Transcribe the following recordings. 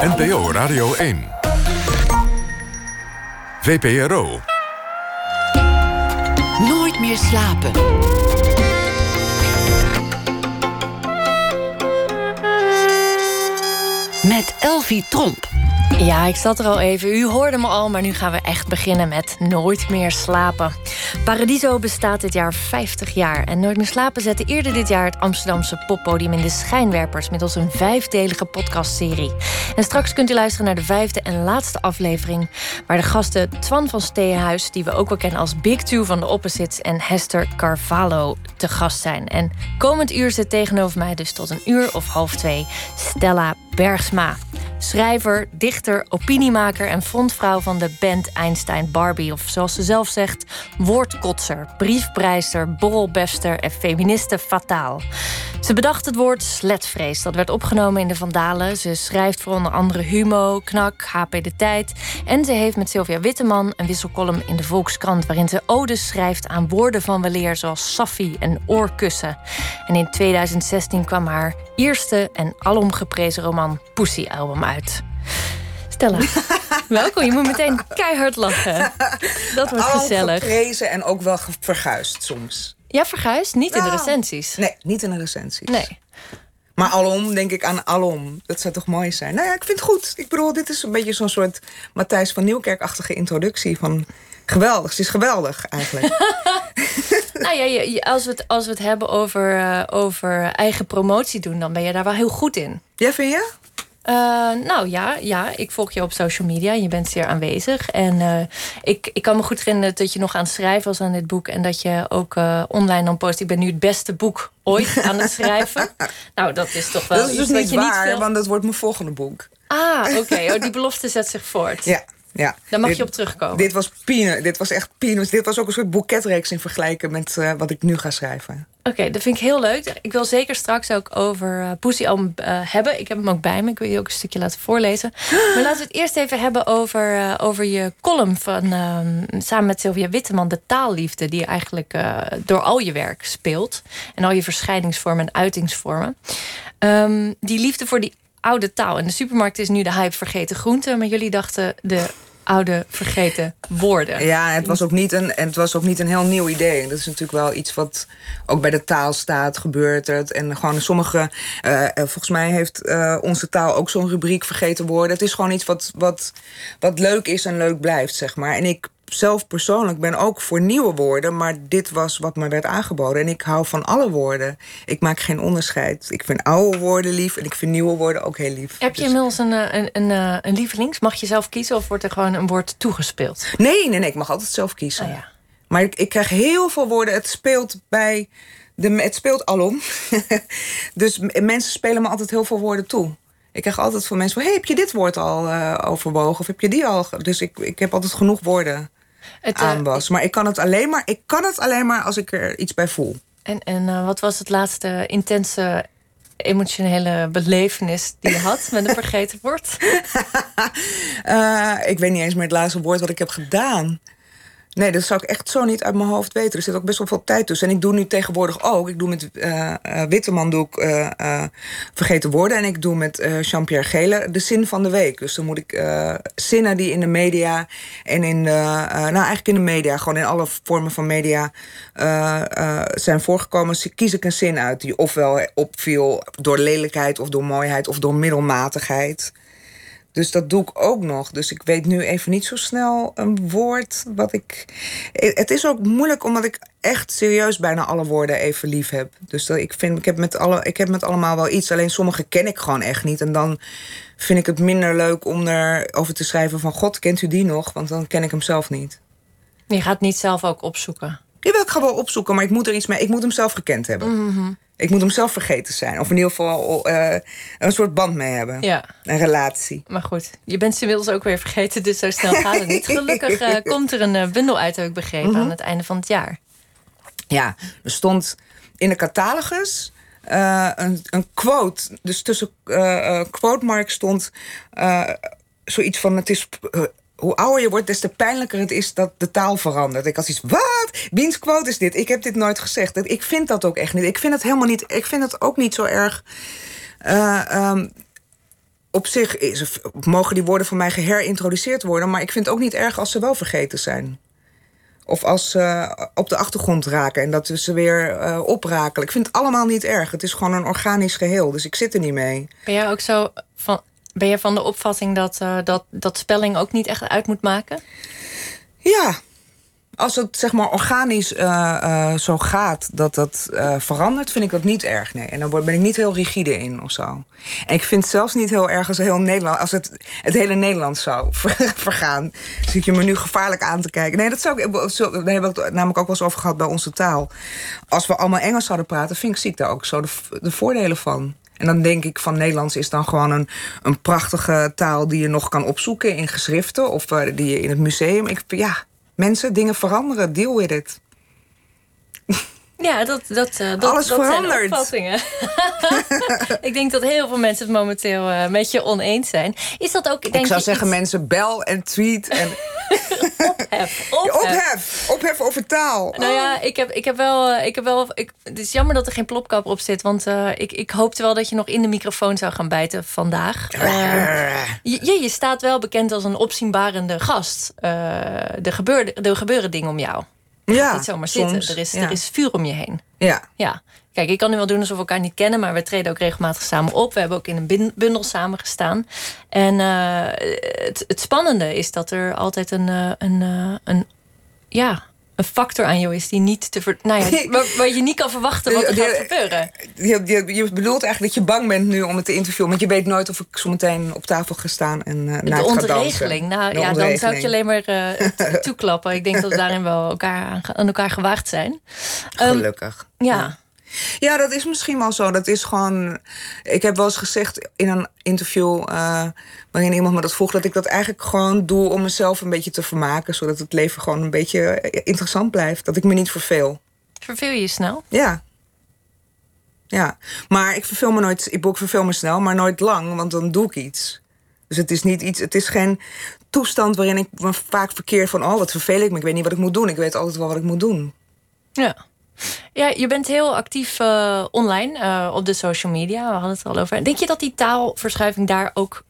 NPO Radio 1. VPRO. Nooit meer slapen. Met Elvie Tromp. Ja, ik zat er al even. U hoorde me al, maar nu gaan we echt beginnen met Nooit meer slapen. Paradiso bestaat dit jaar 50 jaar. En Nooit meer slapen zette eerder dit jaar het Amsterdamse poppodium in de schijnwerpers middels een vijfdelige podcastserie. En straks kunt u luisteren naar de vijfde en laatste aflevering, waar de gasten Twan van Steenhuis, die we ook wel kennen als Big Two van de Opposites, en Hester Carvalho te gast zijn. En komend uur zit tegenover mij dus tot een uur of half twee Stella Bergsma. Schrijver, dichter, opiniemaker en frontvrouw van de band Einstein Barbie. Of zoals ze zelf zegt, woordkotser, briefprijster, borrelbester en feministe fataal. Ze bedacht het woord sletvrees. Dat werd opgenomen in de Vandalen. Ze schrijft voor onder andere Humo, Knak, HP De Tijd. En ze heeft met Sylvia Witteman een wisselcolumn in de Volkskrant... waarin ze odes schrijft aan woorden van weleer zoals Safi en oorkussen. En in 2016 kwam haar eerste en alom geprezen roman Pussy-album uit. Welkom. Je moet meteen keihard lachen. Dat wordt gezellig. geprezen en ook wel verguisd soms. Ja, verguisd? Niet in de Nou, recensies? Nee, niet in de recensies. Nee. Maar alom denk ik aan alom. Dat zou toch mooi zijn? Nou ja, ik vind het goed. Ik bedoel, dit is een beetje zo'n soort Matthijs van Nieuwkerk-achtige introductie van... Geweldig, het is geweldig eigenlijk. Nou ja, als we het, als we het hebben over, eh, over eigen promotie doen, dan ben je daar wel heel goed in. Ja, vind je? Eh, nou ja, ja, ik volg je op social media. Je bent zeer aanwezig. En eh, ik, ik kan me goed herinneren dat je nog aan het schrijven was aan dit boek. En dat je ook eh, online dan post. Ik ben nu het beste boek ooit aan het schrijven. nou, dat is toch wel dat is dus niet je waar, niet veel... want dat wordt mijn volgende boek. Ah, oké. Oh, die belofte zet zich voort. Ja, ja. Daar mag Dit- je op terugkomen. Dit was peanut. Dit was echt peanuts. Dit was ook een soort boeketreeks in vergelijking met wat ik nu ga schrijven. Oké, dat vind ik heel leuk. Ik wil zeker straks ook over uh, Pussy eh, hebben. Ik heb hem ook bij me. Ik wil je ook een stukje laten voorlezen. Maar laten we het eerst even hebben over, eh, over je column van ehm, samen met Sylvia Witteman, de taalliefde, die eigenlijk door al je werk speelt en al je verschijningsvormen en uitingsvormen. Ehm, die liefde voor die oude taal. En de supermarkt is nu de hype vergeten groenten, maar jullie dachten de oude vergeten woorden. Ja, het was, ook niet een, en het was ook niet een heel nieuw idee. Dat is natuurlijk wel iets wat ook bij de taal staat, gebeurt het. En gewoon sommige... eh, eh, volgens mij heeft eh, onze taal ook zo'n rubriek vergeten woorden. Het is gewoon iets wat, wat, wat leuk is en leuk blijft, zeg maar. En ik zelf persoonlijk ben ook voor nieuwe woorden... maar dit was wat me werd aangeboden. En ik hou van alle woorden. Ik maak geen onderscheid. Ik vind oude woorden lief en ik vind nieuwe woorden ook heel lief. Heb je Dus- inmiddels een, eh, een, een, eh, een lievelings? Mag je zelf kiezen of wordt er gewoon een woord toegespeeld? Nee, nee, nee, ik mag altijd zelf kiezen. Oh ja. Maar ik, ik krijg heel veel woorden. Het speelt bij. De, het speelt alom. dus mensen spelen me altijd heel veel woorden toe. Ik krijg altijd van mensen van: hey, heb je dit woord al eh, overwogen? Of heb je die al? ge-" Dus ik, ik heb altijd genoeg woorden Het, eh, aan was. Maar ik kan het alleen maar, ik kan het alleen maar als ik er iets bij voel. En, en eh, wat was het laatste intense emotionele belevenis die je had met een vergeten woord? Eh, ik weet niet eens meer het laatste woord wat ik heb gedaan. Nee, dat zou ik echt zo niet uit mijn hoofd weten. Er zit ook best wel veel tijd tussen. En ik doe nu tegenwoordig ook. Ik doe met eh, Witteman doe ik, eh, Vergeten Woorden. En ik doe met Jean-Pierre Gele de zin van de week. Dus dan moet ik zinnen die in de media en in de... nou, eigenlijk in de media, gewoon in alle vormen van media zijn voorgekomen. Kies ik een zin uit die ofwel opviel door lelijkheid of door mooiheid of door middelmatigheid. Dus dat doe ik ook nog. Dus ik weet nu even niet zo snel een woord wat ik. Het is ook moeilijk omdat ik echt serieus bijna alle woorden even lief heb. Dus ik, vind, ik, heb met alle, ik heb met allemaal wel iets. Alleen sommige ken ik gewoon echt niet. En dan vind ik het minder leuk om erover te schrijven van... God, kent u die nog? Want dan ken ik hem zelf niet. Je gaat niet zelf ook opzoeken. Jawel, ik ga wel opzoeken, maar ik moet er iets mee. Ik moet hem zelf gekend hebben. Ik moet hem zelf vergeten zijn. Of in ieder geval eh, een soort band mee hebben. Ja, Een relatie. maar goed. Je bent ze inmiddels ook weer vergeten, dus zo snel gaat het niet. Gelukkig eh, komt er een eh, bundel uit, heb ik begrepen, aan het einde van het jaar. Ja, er stond in de catalogus een, een quote. Dus tussen eh, quotemark stond zoiets van: het is. Hoe ouder je wordt, des te pijnlijker het is dat de taal verandert. Ik had iets, wat? Wiens quote is dit? Ik heb dit nooit gezegd. Ik vind dat ook echt niet. Ik vind het helemaal niet. Ik vind het ook niet zo erg. eh, ehm, op zich is, mogen die woorden van mij geherintroduceerd worden. Maar ik vind het ook niet erg als ze wel vergeten zijn. Of als ze op de achtergrond raken en dat ze weer uh, oprakelen. Ik vind het allemaal niet erg. Het is gewoon een organisch geheel. Dus ik zit er niet mee. Ben jij ook zo van. Ben je van de opvatting dat, uh, dat, dat spelling ook niet echt uit moet maken? Ja, als het zeg maar organisch uh, zo gaat dat dat verandert, vind ik dat niet erg. Nee. En dan ben ik niet heel rigide in of zo. En ik vind zelfs niet heel erg als, heel Nederland, als het, het hele Nederland zou vergaan. Zit je me nu gevaarlijk aan te kijken? Nee, dat zou ik. Daar hebben we het namelijk ook wel eens over gehad bij onze taal. Als we allemaal Engels zouden praten, vind ik, zie ik daar ook zo de voordelen van. En dan denk ik van Nederlands is dan gewoon een, een prachtige taal die je nog kan opzoeken in geschriften of uh, die je in het museum. Ik, ja, mensen, dingen veranderen. Deal with it. Ja, dat, dat, uh, dat, Alles dat verandert. zijn opvattingen. ik denk dat heel veel mensen het momenteel uh, met je oneens zijn. Is dat ook, denk ik zou je, zeggen, iets... mensen, bel en tweet. En... ophef, ophef. ophef. Ophef over taal. Nou ja, ik heb, ik heb wel... Ik heb wel ik, het is jammer dat er geen plopkap op zit. Want uh, ik, ik hoopte wel dat je nog in de microfoon zou gaan bijten vandaag. je, je staat wel bekend als een opzienbarende gast. er, gebeuren, er gebeuren dingen om jou. Ja, niet zomaar soms, zitten. Er is, ja. er is vuur om je heen. Ja. ja. Kijk, ik kan nu wel doen alsof we elkaar niet kennen, maar we treden ook regelmatig samen op. We hebben ook in een bundel samen gestaan. En uh, het, het, spannende is dat er altijd een, uh, een, uh, een, ja, een factor aan jou is die niet te ver, nou ja, waar, waar, je niet kan verwachten wat er gaat gebeuren. Je, je, je, bedoelt eigenlijk dat je bang bent nu om het te interviewen, want je weet nooit of ik zo meteen op tafel ga staan en uh, de ontregeling. Nou de ja, ontregeling. dan zou ik je alleen maar uh, toeklappen. Ik denk dat we daarin wel elkaar aan, aan elkaar gewaagd zijn. Gelukkig. Um, ja. ja. Ja, dat is misschien wel zo. Dat is gewoon. Ik heb wel eens gezegd in een interview uh, waarin iemand me dat vroeg, dat ik dat eigenlijk gewoon doe om mezelf een beetje te vermaken, zodat het leven gewoon een beetje interessant blijft. Dat ik me niet verveel. Verveel je je snel? Ja. Ja, maar ik verveel me nooit. Ik verveel me snel, maar nooit lang, want dan doe ik iets. Dus het is niet iets. Het is geen toestand waarin ik me vaak verkeer van, oh, wat vervel ik me. Ik weet niet wat ik moet doen. Ik weet altijd wel wat ik moet doen. Ja. Ja, je bent heel actief uh, online uh, op de social media. We hadden het al over. Denk je dat die taalverschuiving daar ook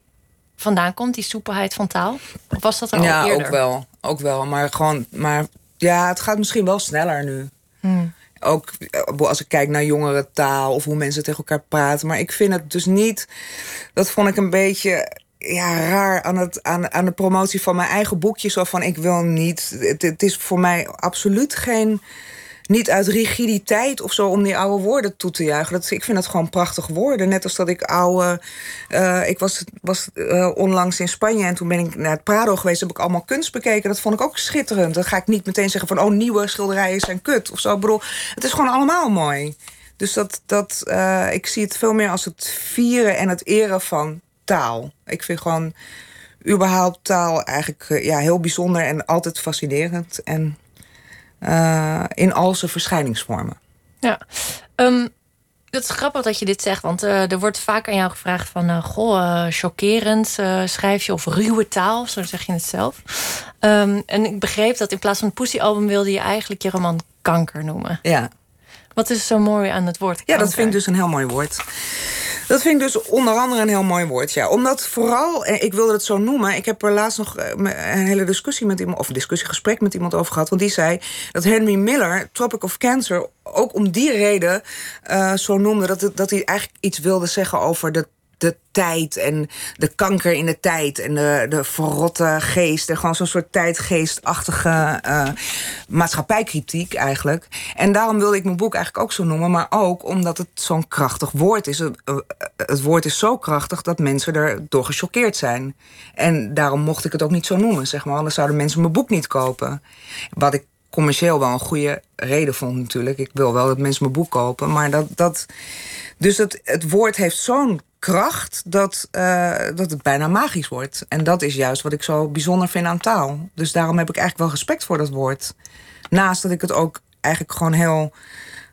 vandaan komt, die soepelheid van taal? Of was dat er ja, al eerder? ook wel. Ook wel. Maar gewoon, maar ja, het gaat misschien wel sneller nu. Hmm. Ook als ik kijk naar jongere taal of hoe mensen tegen elkaar praten. Maar ik vind het dus niet. Dat vond ik een beetje ja, raar aan, het, aan, aan de promotie van mijn eigen boekje. Zo van: ik wil niet. Het, het is voor mij absoluut geen niet uit rigiditeit of zo om die oude woorden toe te juichen. Dat, ik vind het gewoon prachtige woorden. Net als dat ik oude. Uh, ik was, was uh, onlangs in Spanje en toen ben ik naar het Prado geweest. Heb ik allemaal kunst bekeken. Dat vond ik ook schitterend. Dan ga ik niet meteen zeggen van oh, nieuwe schilderijen zijn kut of zo. Ik bedoel, het is gewoon allemaal mooi. Dus dat, dat, uh, ik zie het veel meer als het vieren en het eren van taal. Ik vind gewoon überhaupt taal eigenlijk ja, heel bijzonder en altijd fascinerend. En uh, in al zijn verschijningsvormen. Ja, um, het is grappig dat je dit zegt, want uh, er wordt vaak aan jou gevraagd van, uh, goh, chockerend schrijf je of ruwe taal, zo zeg je het zelf. Um, en ik begreep dat in plaats van het Pussy-album wilde je eigenlijk je roman Kanker noemen. Ja. Wat is zo mooi aan het woord? Kanker? Ja, dat vind ik dus een heel mooi woord. Dat vind ik dus onder andere een heel mooi woord, ja. Omdat vooral, en ik wilde het zo noemen... ik heb er laatst nog een hele discussie met iemand... of een discussiegesprek met iemand over gehad... want die zei dat Henry Miller, Tropic of Cancer... ook om die reden uh, zo noemde... Dat, het, dat hij eigenlijk iets wilde zeggen over de de tijd en de kanker in de tijd en de, de verrotte geest. En gewoon zo'n soort tijdgeestachtige uh, maatschappijkritiek eigenlijk. En daarom wilde ik mijn boek eigenlijk ook zo noemen. Maar ook omdat het zo'n krachtig woord is. Het, het woord is zo krachtig dat mensen erdoor gechoqueerd zijn. En daarom mocht ik het ook niet zo noemen, zeg maar. Anders zouden mensen mijn boek niet kopen. Wat ik commercieel wel een goede reden vond natuurlijk. Ik wil wel dat mensen mijn boek kopen. Maar dat... dat dus het, het woord heeft zo'n kracht dat, uh, dat het bijna magisch wordt. En dat is juist wat ik zo bijzonder vind aan taal. Dus daarom heb ik eigenlijk wel respect voor dat woord. Naast dat ik het ook eigenlijk gewoon heel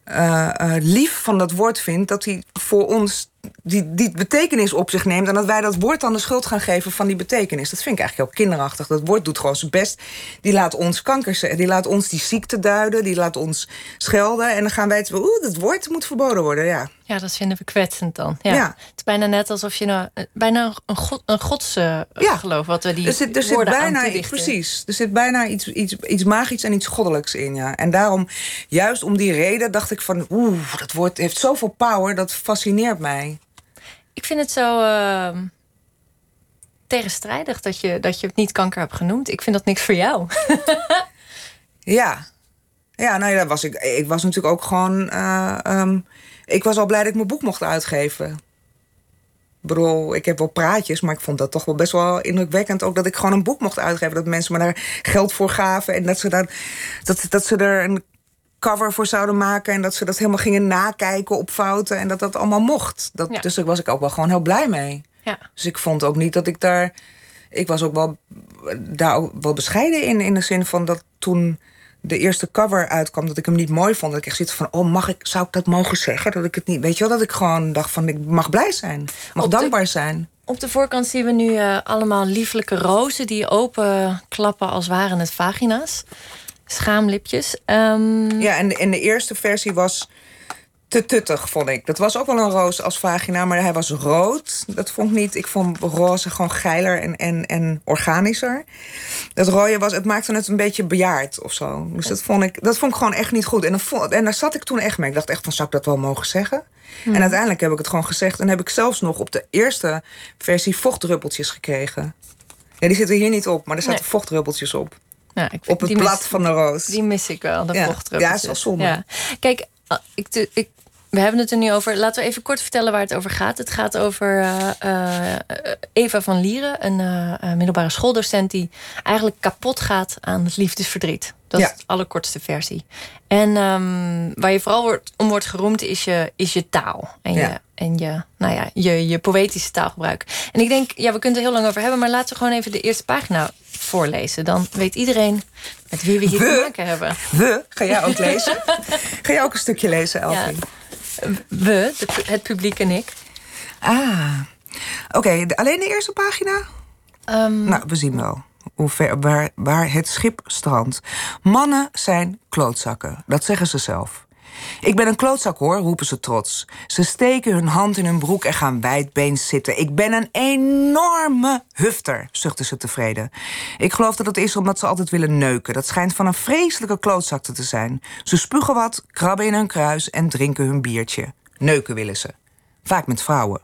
uh, uh, lief van dat woord vind... dat hij voor ons die, die betekenis op zich neemt... en dat wij dat woord dan de schuld gaan geven van die betekenis. Dat vind ik eigenlijk heel kinderachtig. Dat woord doet gewoon zijn best. Die laat ons kankers, die laat ons die ziekte duiden... die laat ons schelden en dan gaan wij het... oeh, dat woord moet verboden worden, ja. Ja, dat vinden we kwetsend dan. Ja. Het is bijna net alsof je nou, eh, bijna een, god, een godsgeloof... Uh, wat we die er zit, er zit bijna, Precies, er zit bijna iets, iets, iets magisch en iets goddelijks in, ja. En daarom, juist om die reden, dacht ik van... oeh, dat woord heeft zoveel power, dat fascineert mij. Ik vind het zo uh, tegenstrijdig dat je, dat je het niet kanker hebt genoemd. Ik vind dat niks voor jou. ja. Ja, nou ja, was ik, ik was natuurlijk ook gewoon... Uh, um, ik was al blij dat ik mijn boek mocht uitgeven. Ik bedoel, ik heb wel praatjes, maar ik vond dat toch wel best wel indrukwekkend. Ook dat ik gewoon een boek mocht uitgeven. Dat mensen me daar geld voor gaven. En dat ze, dan, dat, dat ze er een cover voor zouden maken. En dat ze dat helemaal gingen nakijken op fouten. En dat dat allemaal mocht. Dat, Dus daar was ik ook wel gewoon heel blij mee. Ja. Dus ik vond ook niet dat ik daar. Ik was ook wel daar ook wel bescheiden in. In de zin van dat toen de eerste cover uitkwam, dat ik hem niet mooi vond. Dat ik echt zit van, oh, mag ik, zou ik dat mogen zeggen? Dat ik het niet, weet je wel, dat ik gewoon dacht van, ik mag blij zijn. Mag dankbaar zijn. Op de voorkant zien we nu uh, allemaal lieflijke rozen die open klappen als waren het vagina's. Schaamlipjes. Um... Ja, en de, en de eerste versie was te tuttig, vond ik. Dat was ook wel een roos als vagina, maar hij was rood. Dat vond ik niet. Ik vond roze gewoon geiler en, en, en organischer. Dat rode was, het maakte het een beetje bejaard of zo. Dus dat vond ik, dat vond ik gewoon echt niet goed. En, vond, en daar zat ik toen echt mee. Ik dacht echt van, zou ik dat wel mogen zeggen? En uiteindelijk heb ik het gewoon gezegd. En heb ik zelfs nog op de eerste versie vochtdruppeltjes gekregen. Ja, die zitten hier niet op, maar er zaten nee. vochtdruppeltjes op. Ja, ik op het blad van de roos. Die mis ik wel, de ja. Ja, is wel zonde. Ja. Kijk, ik, ik, we hebben het er nu over. Laten we even kort vertellen waar het over gaat. Het gaat over uh, uh, Eva van Lieren, een uh, middelbare schooldocent die eigenlijk kapot gaat aan het liefdesverdriet. Dat ja. is de allerkortste versie. En um, waar je vooral wordt, om wordt geroemd is je, is je taal. En, ja. je, en je, nou ja, je, je poëtische taalgebruik. En ik denk, ja, we kunnen het er heel lang over hebben, maar laten we gewoon even de eerste pagina voorlezen. Dan weet iedereen met wie we hier we, te maken hebben. We, ga jij ook lezen? ga jij ook een stukje lezen, Elfie? Ja. We, de, het publiek en ik. Ah, oké. Okay, alleen de eerste pagina? Um, nou, we zien wel. Hoe ver, waar, waar het schip strandt. Mannen zijn klootzakken, dat zeggen ze zelf. Ik ben een klootzak hoor, roepen ze trots. Ze steken hun hand in hun broek en gaan wijdbeens zitten. Ik ben een enorme hufter, zuchten ze tevreden. Ik geloof dat het is omdat ze altijd willen neuken. Dat schijnt van een vreselijke klootzak te zijn. Ze spugen wat, krabben in hun kruis en drinken hun biertje. Neuken willen ze. Vaak met vrouwen.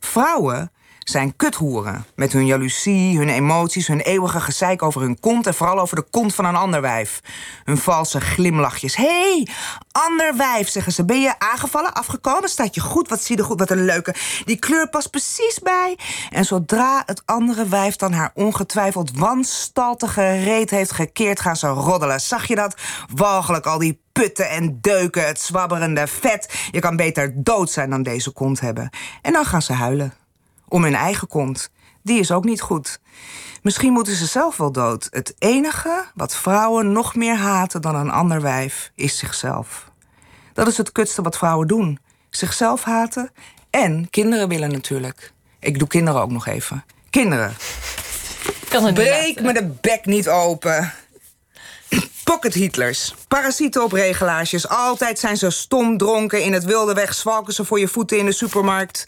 Vrouwen zijn kuthoeren. Met hun jaloezie, hun emoties, hun eeuwige gezeik over hun kont... en vooral over de kont van een ander wijf. Hun valse glimlachjes. Hé, hey, ander wijf, zeggen ze. Ben je aangevallen, afgekomen? Staat je goed? Wat zie je goed? Wat een leuke. Die kleur past precies bij. En zodra het andere wijf dan haar ongetwijfeld wanstaltige reet heeft gekeerd... gaan ze roddelen. Zag je dat? Walgelijk, al die putten en deuken, het zwabberende vet. Je kan beter dood zijn dan deze kont hebben. En dan gaan ze huilen om hun eigen kont. Die is ook niet goed. Misschien moeten ze zelf wel dood. Het enige wat vrouwen nog meer haten dan een ander wijf is zichzelf. Dat is het kutste wat vrouwen doen. Zichzelf haten en kinderen willen natuurlijk. Ik doe kinderen ook nog even. Kinderen. Kan het Breek me de bek niet open. Pocket Hitlers. Parasieten op regelages. Altijd zijn ze stom dronken. In het wilde weg zwalken ze voor je voeten in de supermarkt.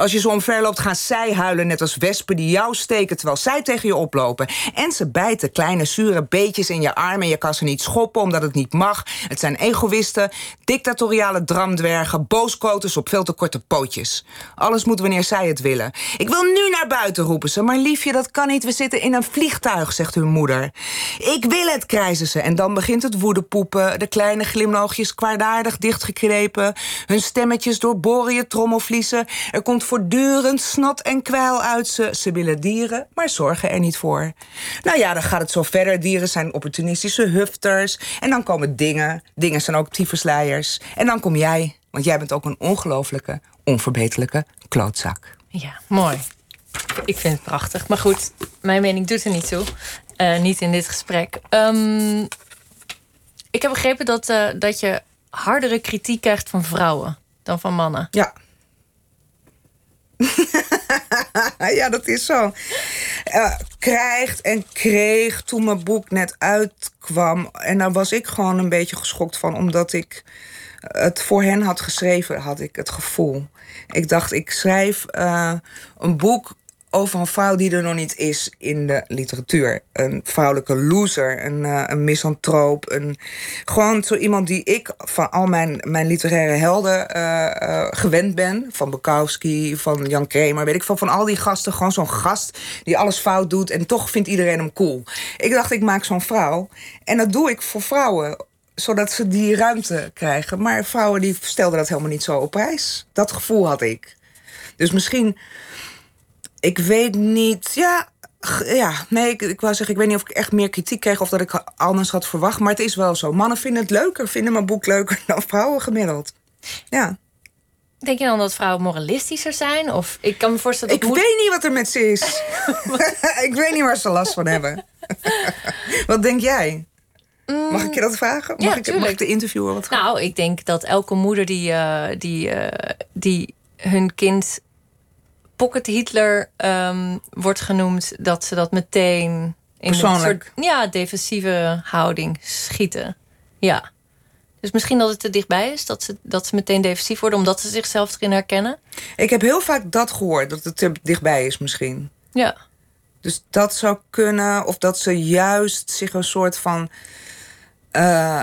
Als je zo omver loopt, gaan zij huilen net als wespen die jou steken terwijl zij tegen je oplopen. En ze bijten kleine zure beetjes in je arm en je kan ze niet schoppen omdat het niet mag. Het zijn egoïsten, dictatoriale dramdwergen, booskoters op veel te korte pootjes. Alles moet wanneer zij het willen. Ik wil nu naar buiten, roepen ze. Maar liefje, dat kan niet. We zitten in een vliegtuig, zegt hun moeder. Ik wil het, krijzen ze. En dan begint het woedepoepen. De kleine glimlachjes kwaadaardig dichtgekrepen. Hun stemmetjes doorboren je trommelvliezen. Er komt voortdurend snot en kwijl uit ze. Ze willen dieren, maar zorgen er niet voor. Nou ja, dan gaat het zo verder. Dieren zijn opportunistische hufters. En dan komen dingen. Dingen zijn ook tyfusleiers. En dan kom jij, want jij bent ook een ongelofelijke, onverbeterlijke klootzak. Ja, mooi. Ik vind het prachtig. Maar goed, mijn mening doet er niet toe. Uh, niet in dit gesprek. Um, ik heb begrepen dat, uh, dat je hardere kritiek krijgt van vrouwen dan van mannen. Ja. ja, dat is zo. Uh, krijgt en kreeg toen mijn boek net uitkwam. En daar was ik gewoon een beetje geschokt van, omdat ik het voor hen had geschreven, had ik het gevoel. Ik dacht, ik schrijf uh, een boek over een vrouw die er nog niet is in de literatuur. Een vrouwelijke loser, een, uh, een misantroop. Een, gewoon zo iemand die ik van al mijn, mijn literaire helden uh, uh, gewend ben. Van Bukowski, van Jan Kramer, weet ik van, van al die gasten. Gewoon zo'n gast die alles fout doet en toch vindt iedereen hem cool. Ik dacht, ik maak zo'n vrouw. En dat doe ik voor vrouwen zodat ze die ruimte krijgen. Maar vrouwen die stelden dat helemaal niet zo op prijs. Dat gevoel had ik. Dus misschien ik weet niet. Ja, ja nee, ik, ik wou zeggen, ik weet niet of ik echt meer kritiek kreeg of dat ik anders had verwacht. Maar het is wel zo. Mannen vinden het leuker, vinden mijn boek leuker dan vrouwen gemiddeld. Ja. Denk je dan dat vrouwen moralistischer zijn? Of ik kan me voorstellen dat. Ik weet niet wat er met ze is. ik weet niet waar ze last van hebben. wat denk jij? Mag ik je dat vragen? Mag, Ja, ik, mag ik de interviewer wat vragen? Nou, ik denk dat elke moeder die, eh, die, eh, die hun kind pocket Hitler ehm, wordt genoemd, dat ze dat meteen in een soort ja, defensieve houding schieten. Ja. Dus misschien dat het te dichtbij is, dat ze, dat ze meteen defensief worden, omdat ze zichzelf erin herkennen. Ik heb heel vaak dat gehoord, dat het te dichtbij is misschien. Ja. Dus dat zou kunnen, of dat ze juist zich een soort van. eh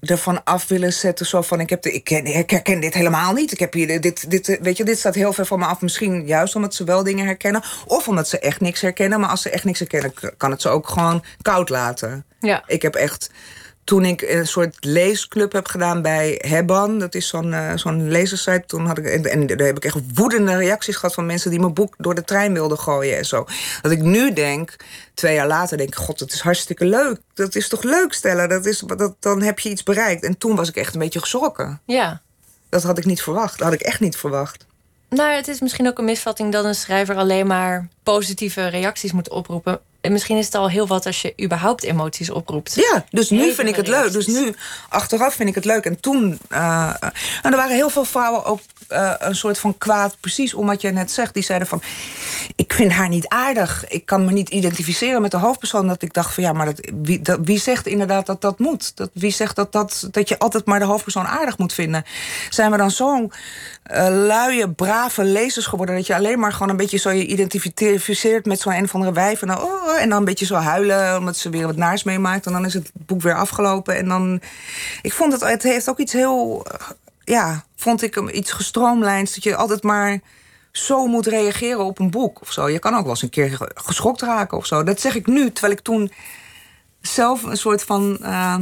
ervan af willen zetten. Zo van: ik, heb de, ik, ik herken dit helemaal niet. Ik heb hier dit, dit, weet je, dit staat heel ver van me af. Misschien juist omdat ze wel dingen herkennen. Of omdat ze echt niks herkennen. Maar als ze echt niks herkennen, kan het ze ook gewoon koud laten. Ja. Ik heb echt. Toen ik een soort leesclub heb gedaan bij Hebban, dat is zo'n uh, zo'n lezersite, toen had ik en, en daar heb ik echt woedende reacties gehad van mensen die mijn boek door de trein wilden gooien en zo. Dat ik nu denk, twee jaar later denk ik, god, dat is hartstikke leuk. Dat is toch leuk stellen? Dat is, dat, dan heb je iets bereikt. En toen was ik echt een beetje geschrokken. Ja. Dat had ik niet verwacht. Dat had ik echt niet verwacht. Nou, het is misschien ook een misvatting dat een schrijver alleen maar positieve reacties moet oproepen. En misschien is het al heel wat als je überhaupt emoties oproept. Ja, dus nu vind ik het leuk. Dus nu, achteraf vind ik het leuk. En toen, uh, en er waren heel veel vrouwen ook uh, een soort van kwaad, precies omdat je net zegt. Die zeiden van, ik vind haar niet aardig. Ik kan me niet identificeren met de hoofdpersoon. Dat ik dacht van, ja, maar dat, wie, dat, wie zegt inderdaad dat dat moet? Dat, wie zegt dat, dat, dat je altijd maar de hoofdpersoon aardig moet vinden? Zijn we dan zo'n uh, luie, brave lezers geworden... dat je alleen maar gewoon een beetje zo je identificeert met zo'n een of andere wijf... En dan, oh, en dan een beetje zo huilen omdat ze weer wat naars meemaakt... en dan is het boek weer afgelopen. En dan, ik vond het, het heeft ook iets heel... ja, vond ik hem iets gestroomlijnd... dat je altijd maar zo moet reageren op een boek of zo. Je kan ook wel eens een keer geschokt raken of zo. Dat zeg ik nu, terwijl ik toen zelf een soort van... Uh,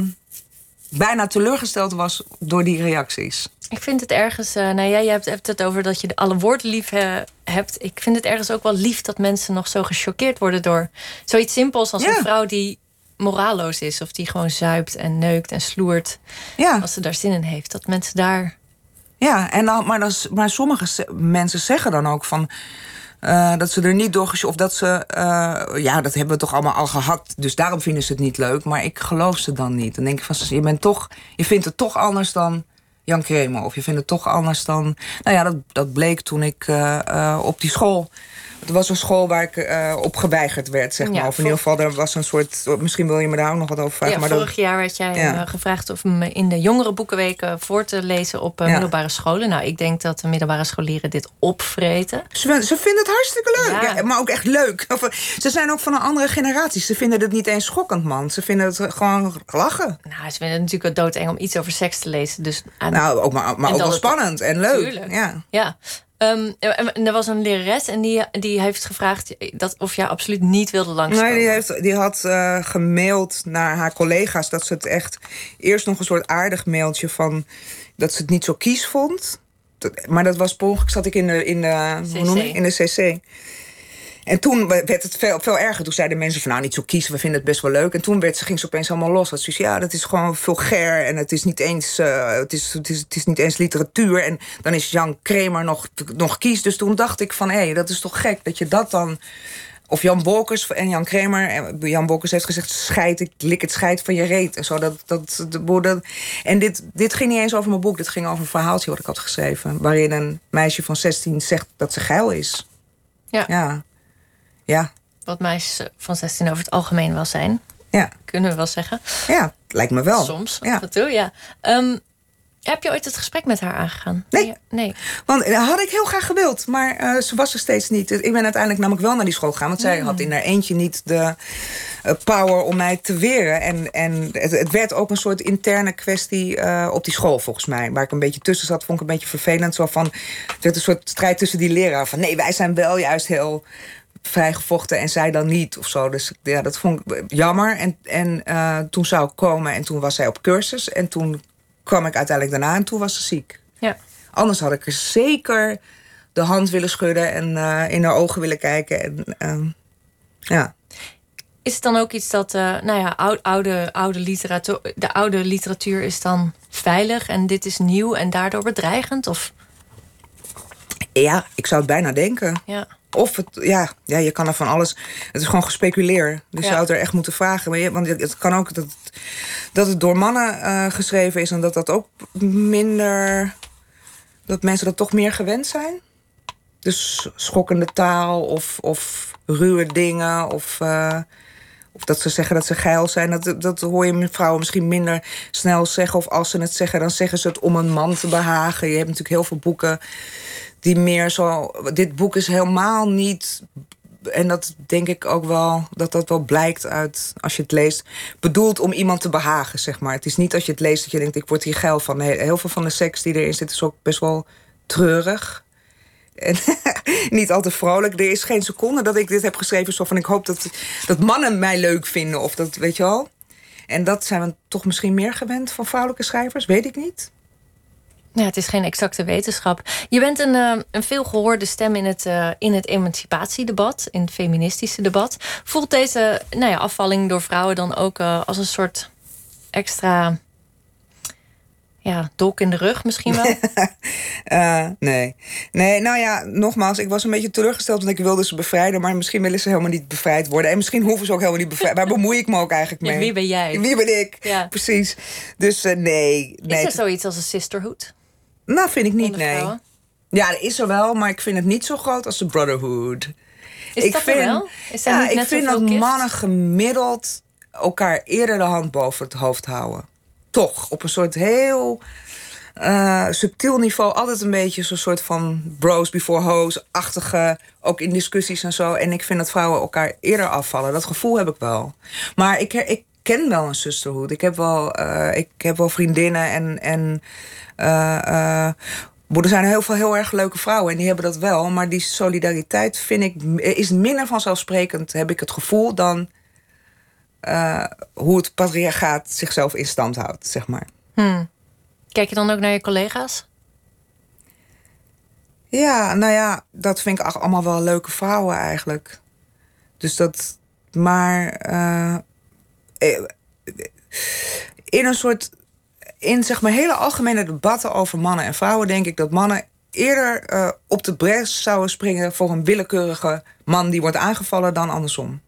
bijna teleurgesteld was door die reacties. Ik vind het ergens, uh, nou ja, je hebt, hebt het over dat je alle woorden lief uh, hebt. Ik vind het ergens ook wel lief dat mensen nog zo gechoqueerd worden door zoiets simpels als ja. een vrouw die moraalloos is of die gewoon zuipt en neukt en sloert ja. als ze daar zin in heeft. Dat mensen daar. Ja, en dan, maar, dan, maar sommige mensen zeggen dan ook van. Uh, dat ze er niet door of dat ze. Uh, ja, dat hebben we toch allemaal al gehad. Dus daarom vinden ze het niet leuk. Maar ik geloof ze dan niet. Dan denk ik van je bent toch. Je vindt het toch anders dan Jan Kramer. Of je vindt het toch anders dan. Nou ja, dat, dat bleek toen ik uh, op die school. Het was een school waar ik uh, op geweigerd werd, zeg maar. Ja, of in ieder geval, er was een soort... Misschien wil je me daar ook nog wat over vragen. Ja, maar vorig dat, jaar werd jij ja. uh, gevraagd om in de jongere boekenweken voor te lezen op uh, ja. middelbare scholen. Nou, ik denk dat de middelbare scholieren dit opvreten. Ze, ze vinden het hartstikke leuk, ja. maar ook echt leuk. Of, ze zijn ook van een andere generatie. Ze vinden het niet eens schokkend, man. Ze vinden het gewoon lachen. Nou, ze vinden het natuurlijk doodeng om iets over seks te lezen. Dus, aan, nou, ook, maar, maar ook wel spannend en leuk. Tuurlijk. Ja. ja. Um, er was een lerares en die, die heeft gevraagd dat of jij absoluut niet wilde langskomen. Nee, die, heeft, die had uh, gemaild naar haar collega's dat ze het echt eerst nog een soort aardig mailtje van dat ze het niet zo kies vond. Dat, maar dat was per zat ik in de, in de, hoe noem je, in de CC. En toen werd het veel, veel erger. Toen zeiden mensen van nou niet zo kiezen, we vinden het best wel leuk. En toen werd, ze, ging ze opeens allemaal los. Dat ze ja, dat is gewoon vulgair en het is niet eens, uh, het is, het is, het is niet eens literatuur. En dan is Jan Kramer nog, nog kies. Dus toen dacht ik van hé, hey, dat is toch gek dat je dat dan Of Jan Wolkers en Jan Kremer. En Jan Wolkers heeft gezegd: scheid, ik lik het scheid van je reet. En, zo, dat, dat, de, dat, en dit, dit ging niet eens over mijn boek. Dit ging over een verhaaltje wat ik had geschreven. Waarin een meisje van 16 zegt dat ze geil is. Ja. Ja. Ja. Wat meisjes van 16 over het algemeen wel zijn. Ja. Kunnen we wel zeggen. Ja, lijkt me wel. Soms, Ja. af en toe, ja. Ehm, heb je ooit het gesprek met haar aangegaan? Nee. Nee. Want dat had ik heel graag gewild, maar eh, ze was er steeds niet. Ik ben uiteindelijk namelijk wel naar die school gegaan, want zij had in haar eentje niet de eh, power om mij te weren. En, en het, het werd ook een soort interne kwestie eh, op die school, volgens mij. Waar ik een beetje tussen zat, vond ik een beetje vervelend. Zo van, het werd een soort strijd tussen die leraar. Van nee, wij zijn wel juist heel vrijgevochten en zij dan niet of zo. Dus ja, dat vond ik jammer. En, en eh, toen zou ik komen en toen was zij op cursus. En toen kwam ik uiteindelijk daarna en toen was ze ziek. Ja. Anders had ik er zeker de hand willen schudden en eh, in haar ogen willen kijken. En, ehm, ja. Is het dan ook iets dat, eh, nou ja, oude, oude, oude literatuur, de oude literatuur is dan veilig en dit is nieuw en daardoor bedreigend? Of ja, ik zou het bijna denken. ja, Of het, ja, ja, je kan er van alles. Het is gewoon gespeculeerd. Dus Ja. je zou het er echt moeten vragen. Maar je, want het kan ook dat, het- dat het door mannen eh, geschreven is en dat dat ook minder. dat mensen dat toch meer gewend zijn. Dus schokkende taal of, of ruwe dingen. Of, eh, of dat ze zeggen dat ze geil zijn. Dat, dat hoor je vrouwen misschien minder snel zeggen. Of als ze het zeggen, dan zeggen ze het om een man te behagen. Je hebt natuurlijk heel veel boeken die meer zo. Dit boek is helemaal niet. En dat denk ik ook wel, dat dat wel blijkt uit, als je het leest, bedoeld om iemand te behagen, zeg maar. Het is niet als je het leest dat je denkt, ik word hier geil van. Heel veel van de seks die erin zit is ook best wel treurig. En niet al te vrolijk. Er is geen seconde dat ik dit heb geschreven zo van, ik hoop dat, dat mannen mij leuk vinden. Of dat, weet je wel. En dat zijn we toch misschien meer gewend van vrouwelijke schrijvers, weet ik niet. Ja, het is geen exacte wetenschap. Je bent een, eh, een veelgehoorde stem in het, eh, in het emancipatiedebat, in het feministische debat. Voelt deze nou ja, afvalling door vrouwen dan ook eh, als een soort extra ja, dolk in de rug misschien wel? Eh, nee. Nee, nou ja, nogmaals, ik was een beetje teleurgesteld... want ik wilde ze bevrijden, maar misschien willen ze helemaal niet bevrijd worden. En misschien hoeven ze ook helemaal niet bevrijd. Waar bemoei ik me ook eigenlijk Ja, mee? wie ben jij? Wie ben ik? Ja. Precies. Dus nee. nee. Is er zoiets als een sisterhood? Nou, vind ik niet, nee. vrouwen? Ja, er is er wel, maar ik vind het niet zo groot als de Brotherhood. Is ik dat vind, er wel? Is ja, niet ik net vind dat gift? mannen gemiddeld elkaar eerder de hand boven het hoofd houden. Toch, op een soort heel eh, subtiel niveau. Altijd een beetje zo'n soort van bros before hoes-achtige, ook in discussies en zo. En ik vind dat vrouwen elkaar eerder afvallen. Dat gevoel heb ik wel. Maar ik, ik ken wel een sisterhood. Ik heb wel, eh, ik heb wel vriendinnen en... en maar er zijn heel veel heel erg leuke vrouwen en die hebben dat wel. Maar die solidariteit vind ik is minder vanzelfsprekend, heb ik het gevoel, dan hoe het patriarchaat zichzelf in stand houdt, zeg maar. Hmm. Kijk je dan ook naar je collega's? Ja, nou ja, dat vind ik allemaal wel leuke vrouwen eigenlijk. Dus dat, maar in een soort, in zeg maar hele algemene debatten over mannen en vrouwen, denk ik dat mannen eerder eh, op de bres zouden springen voor een willekeurige man die wordt aangevallen dan andersom.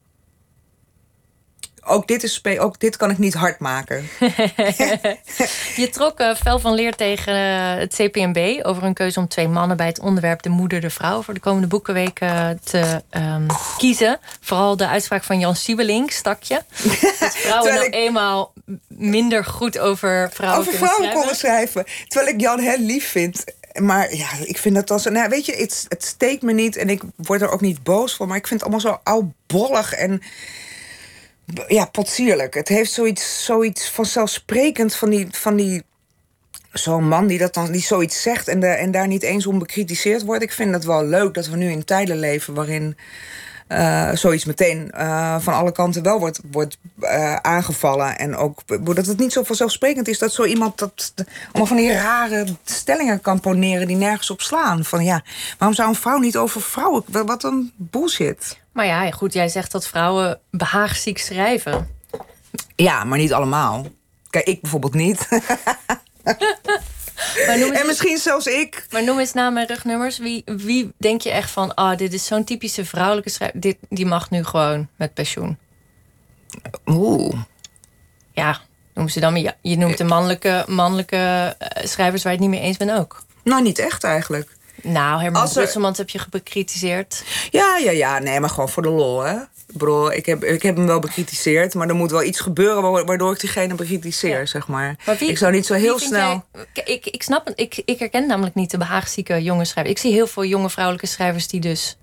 Ook dit, is ook dit kan ik niet hard maken. Je trok eh, fel van leer tegen eh, het CPMB over een keuze om twee mannen bij het onderwerp de moeder, de vrouw voor de komende boekenweek eh, te ehm, kiezen. Vooral de uitspraak van Jan Siebelink stak je. Dat vrouwen nou ik- eenmaal minder goed over vrouwen over vrouwen schrijven. konden schrijven. Terwijl ik Jan heel lief vind. Maar ja, ik vind dat dan zo... Nou, weet je, het, het steekt me niet en ik word er ook niet boos van. Maar ik vind het allemaal zo oudbollig en... Ja, potsierlijk. Het heeft zoiets, zoiets vanzelfsprekend van die... Van die Zo'n man die, dat dan, die zoiets zegt en, de, en daar niet eens om bekritiseerd wordt. Ik vind het wel leuk dat we nu in tijden leven waarin eh, zoiets meteen eh, van alle kanten wel wordt, wordt eh, aangevallen. En ook dat het niet zo vanzelfsprekend is dat zo iemand dat allemaal van die rare stellingen kan poneren die nergens op slaan. Van ja, waarom zou een vrouw niet over vrouwen? Wat wat een bullshit. Maar ja, goed, jij zegt dat vrouwen behaagziek schrijven. Ja, maar niet allemaal. Kijk, ik bijvoorbeeld niet. Maar noem eens, En misschien zelfs ik. maar noem eens namen en rugnummers. Wie, wie denk je echt van... ah, dit is zo'n typische vrouwelijke schrijver. Dit, die mag nu gewoon met pensioen. Oeh. Ja, noem ze dan. maar ja, Je noemt de mannelijke, mannelijke eh, schrijvers waar je het niet mee eens bent ook. Nou, niet echt eigenlijk. Nou, Herman Als er- Brusselmans heb je bekritiseerd. Ja, ja, ja. Nee, maar gewoon voor de lol, hè. Bro, ik heb, ik heb hem wel bekritiseerd, maar er moet wel iets gebeuren wa- waardoor ik diegene bekritiseer, Ja. zeg maar. Maar wie- ik zou niet zo heel snel. jij- ik, ik snap. Ik, ik herken namelijk niet de behaagzieke jonge schrijvers. Ik zie heel veel jonge vrouwelijke schrijvers die dus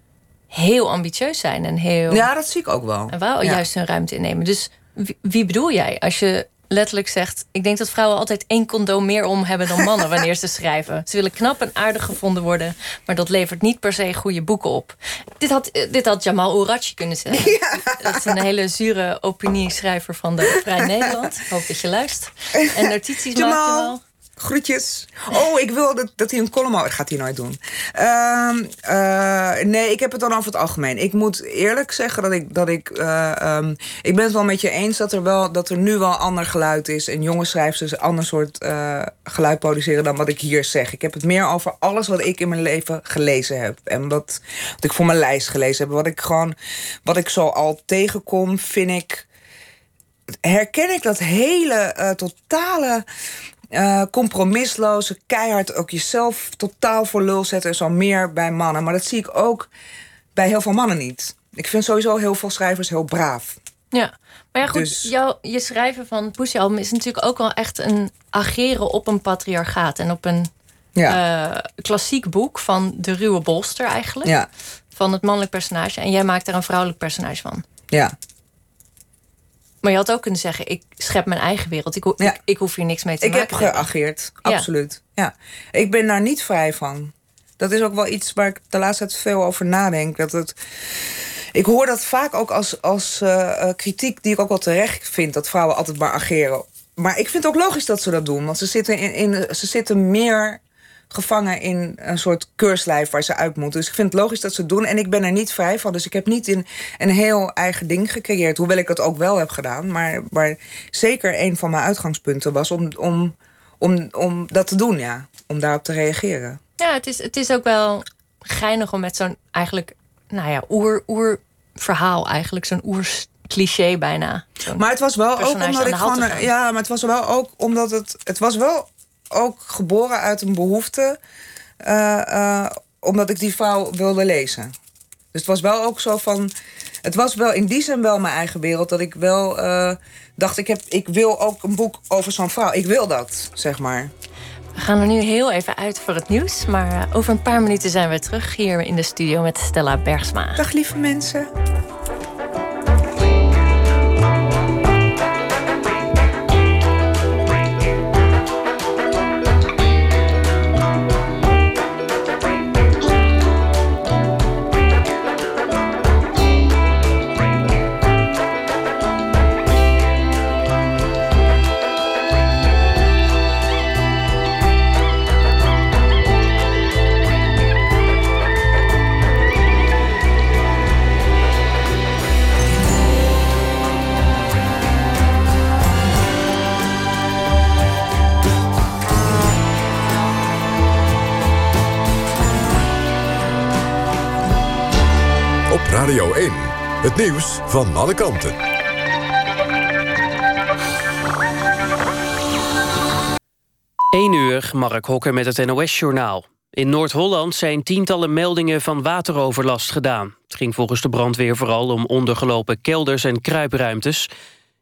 heel ambitieus zijn en heel. Ja, dat zie ik ook wel. En wel Ja. juist hun ruimte innemen. Dus wie, wie bedoel jij als je letterlijk zegt... ik denk dat vrouwen altijd één condoom meer om hebben dan mannen... wanneer ze schrijven. Ze willen knap en aardig gevonden worden... maar dat levert niet per se goede boeken op. Dit had, eh, dit had Jamal Ourachi kunnen zeggen. Dat is een hele zure opinieschrijver van de Vrij Nederland. Hoop dat je luistert. En notities maakt Jamal. Groetjes. Oh, ik wil dat, dat hij een column... Dat gaat hij nooit doen. Ehm, eh, nee, ik heb het dan over het algemeen. Ik moet eerlijk zeggen dat ik... Dat ik, eh, ehm, ik ben het wel met je eens dat er, wel, dat er nu wel ander geluid is. En jonge schrijvers dus een ander soort eh, geluid produceren dan wat ik hier zeg. Ik heb het meer over alles wat ik in mijn leven gelezen heb. En wat, wat ik voor mijn lijst gelezen heb. Wat ik gewoon... Wat ik zo al tegenkom, vind ik herken ik dat hele totale eh, compromisloze, keihard ook jezelf totaal voor lul zetten is al meer bij mannen. Maar dat zie ik ook bij heel veel mannen niet. Ik vind sowieso heel veel schrijvers heel braaf. Ja, maar ja goed, Dus- jouw, je schrijven van Pussy Album is natuurlijk ook wel echt een ageren op een patriarchaat. En op een Ja, eh, klassiek boek van de ruwe bolster eigenlijk. ja, Van het mannelijk personage. En jij maakt daar een vrouwelijk personage van. ja. Maar je had ook kunnen zeggen, ik schep mijn eigen wereld. Ik, ho- Ja. ik, ik hoef hier niks mee te Ik heb maken te hebben. geageerd, Ja. absoluut. Ja. Ik ben daar niet vrij van. Dat is ook wel iets waar ik de laatste tijd veel over nadenk. Dat het, ik hoor dat vaak ook als, als eh, eh, kritiek die ik ook wel terecht vind... dat vrouwen altijd maar ageren. Maar ik vind het ook logisch dat ze dat doen. Want ze zitten, in, in, ze zitten meer gevangen in een soort keurslijf waar ze uit moeten. Dus ik vind het logisch dat ze het doen. En ik ben er niet vrij van. Dus ik heb niet een, een heel eigen ding gecreëerd. Hoewel ik het ook wel heb gedaan. Maar, maar zeker een van mijn uitgangspunten was om, om, om, om dat te doen, ja. Om daarop te reageren. Ja, het is, het is ook wel geinig om met zo'n eigenlijk, nou ja, oer, oer verhaal eigenlijk. Zo'n oer cliché bijna. Maar het was wel ook omdat ik gewoon. Ja, maar het was wel ook omdat het. Het was wel ook geboren uit een behoefte. eh, eh, omdat ik die vrouw wilde lezen. Dus het was wel ook zo van. Het was wel in die zin wel mijn eigen wereld. Dat ik wel eh, dacht, ik, heb, ik wil ook een boek over zo'n vrouw. Ik wil dat, zeg maar. We gaan er nu heel even uit voor het nieuws. Maar over een paar minuten zijn we terug hier in de studio met Stella Bergsma. Dag lieve mensen. Nieuws van alle kanten. Eén uur, Mark Hokker met het NOS-journaal. In Noord-Holland zijn tientallen meldingen van wateroverlast gedaan. Het ging volgens de brandweer vooral om ondergelopen kelders en kruipruimtes.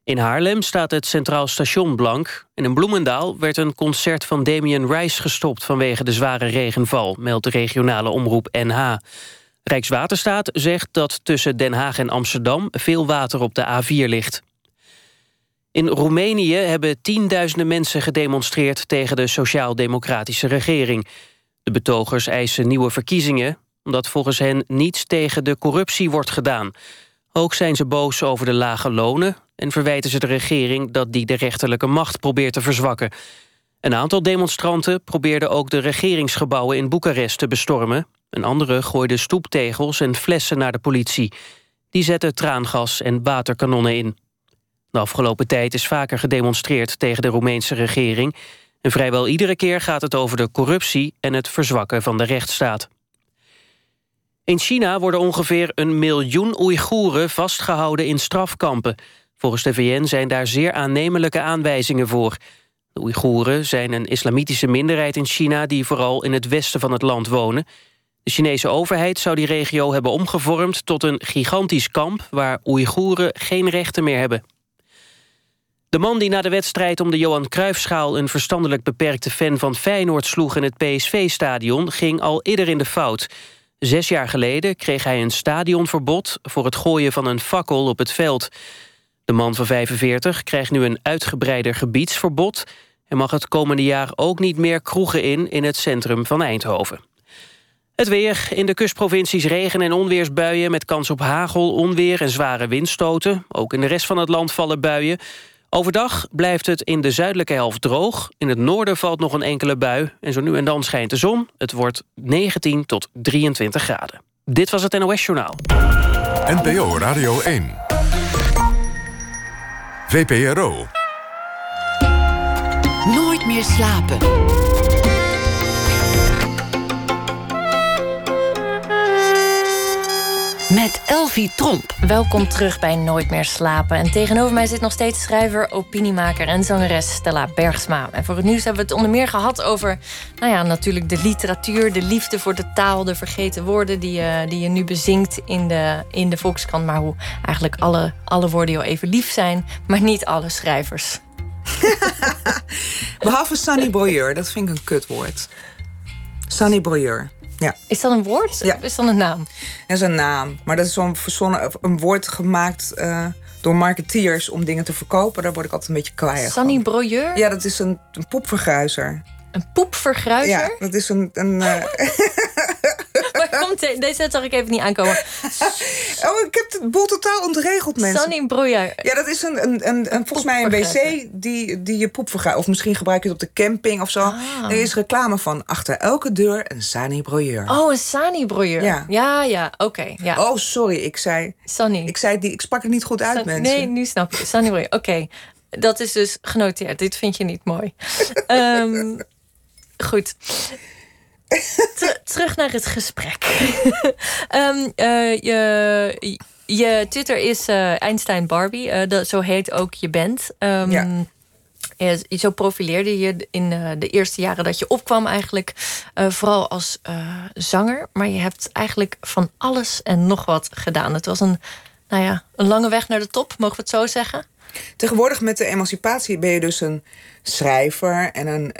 In Haarlem staat het Centraal Station blank. En in Bloemendaal werd een concert van Damien Rice gestopt... vanwege de zware regenval, meldt de regionale omroep NH. Rijkswaterstaat zegt dat tussen Den Haag en Amsterdam... veel water op de A4 ligt. In Roemenië hebben tienduizenden mensen gedemonstreerd... tegen de sociaal-democratische regering. De betogers eisen nieuwe verkiezingen... omdat volgens hen niets tegen de corruptie wordt gedaan. Ook zijn ze boos over de lage lonen... en verwijten ze de regering dat die de rechterlijke macht probeert te verzwakken. Een aantal demonstranten probeerden ook de regeringsgebouwen in Boekarest te bestormen. Een andere gooide stoeptegels en flessen naar de politie. Die zetten traangas en waterkanonnen in. De afgelopen tijd is vaker gedemonstreerd tegen de Roemeense regering. En vrijwel iedere keer gaat het over de corruptie en het verzwakken van de rechtsstaat. In China worden ongeveer een miljoen Oeigoeren vastgehouden in strafkampen. Volgens de VN zijn daar zeer aannemelijke aanwijzingen voor. De Oeigoeren zijn een islamitische minderheid in China... die vooral in het westen van het land wonen. De Chinese overheid zou die regio hebben omgevormd... tot een gigantisch kamp waar Oeigoeren geen rechten meer hebben. De man die na de wedstrijd om de Johan Cruijffschaal... een verstandelijk beperkte fan van Feyenoord sloeg in het PSV-stadion... ging al eerder in de fout. Zes jaar geleden kreeg hij een stadionverbod... voor het gooien van een fakkel op het veld. De man van 45 krijgt nu een uitgebreider gebiedsverbod... en mag het komende jaar ook niet meer kroegen in... in het centrum van Eindhoven. Het weer. In de kustprovincies regen- en onweersbuien... met kans op hagel, onweer en zware windstoten. Ook in de rest van het land vallen buien. Overdag blijft het in de zuidelijke helft droog. In het noorden valt nog een enkele bui. En zo nu en dan schijnt de zon. Het wordt 19 tot 23 graden. Dit was het NOS Journaal. NPO Radio 1. VPRO. Meer slapen. Met Elvie Tromp. Welkom terug bij Nooit meer slapen. En tegenover mij zit nog steeds schrijver, opiniemaker en zangeres Stella Bergsma. En voor het nieuws hebben we het onder meer gehad over, nou ja, natuurlijk de literatuur, de liefde voor de taal, de vergeten woorden die je, die je nu bezinkt in de, in de Volkskrant. Maar hoe eigenlijk alle, alle woorden jou even lief zijn, maar niet alle schrijvers. Behalve Sunny dat vind ik een kutwoord. Sunny. Ja. Is dat een woord? Ja. Of is dat een naam? Dat is een naam. Maar dat is zo'n verzonnen, een woord gemaakt eh, door marketeers om dingen te verkopen. Daar word ik altijd een beetje kwaai Sunny Broyeur? Ja, dat is een, een poepvergruizer. Een poepvergruizer? Ja, dat is een... een uh... Komt de, deze zag ik even niet aankomen. Oh, ik heb het boel totaal ontregeld, mensen. Sunny Broyeur. Ja, dat is een, een, een, een volgens mij een wc die, die je poep vergaat. Of misschien gebruik je het op de camping of zo. Ah. Er is reclame van achter elke deur een Sani broyeur. Oh, een Sani broyeur. Ja. ja, ja oké. ja. Oh, sorry, ik zei... Sunny. Ik, zei die, ik sprak het niet goed uit, mensen. Nee, nu snap je. Sunny broyeur. Oké. Dat is dus genoteerd. Dit vind je niet mooi. Ehm, goed. Ter- terug naar het gesprek. Ehm, eh, je, je Twitter is eh, Einstein Barbie. Eh, dat, zo heet ook je band. Ehm, Ja. eh, Zo profileerde je in de eerste jaren dat je opkwam eigenlijk vooral als zanger. Maar je hebt eigenlijk van alles en nog wat gedaan. Het was een, nou ja, een lange weg naar de top, mogen we het zo zeggen? Tegenwoordig met de emancipatie ben je dus een schrijver en een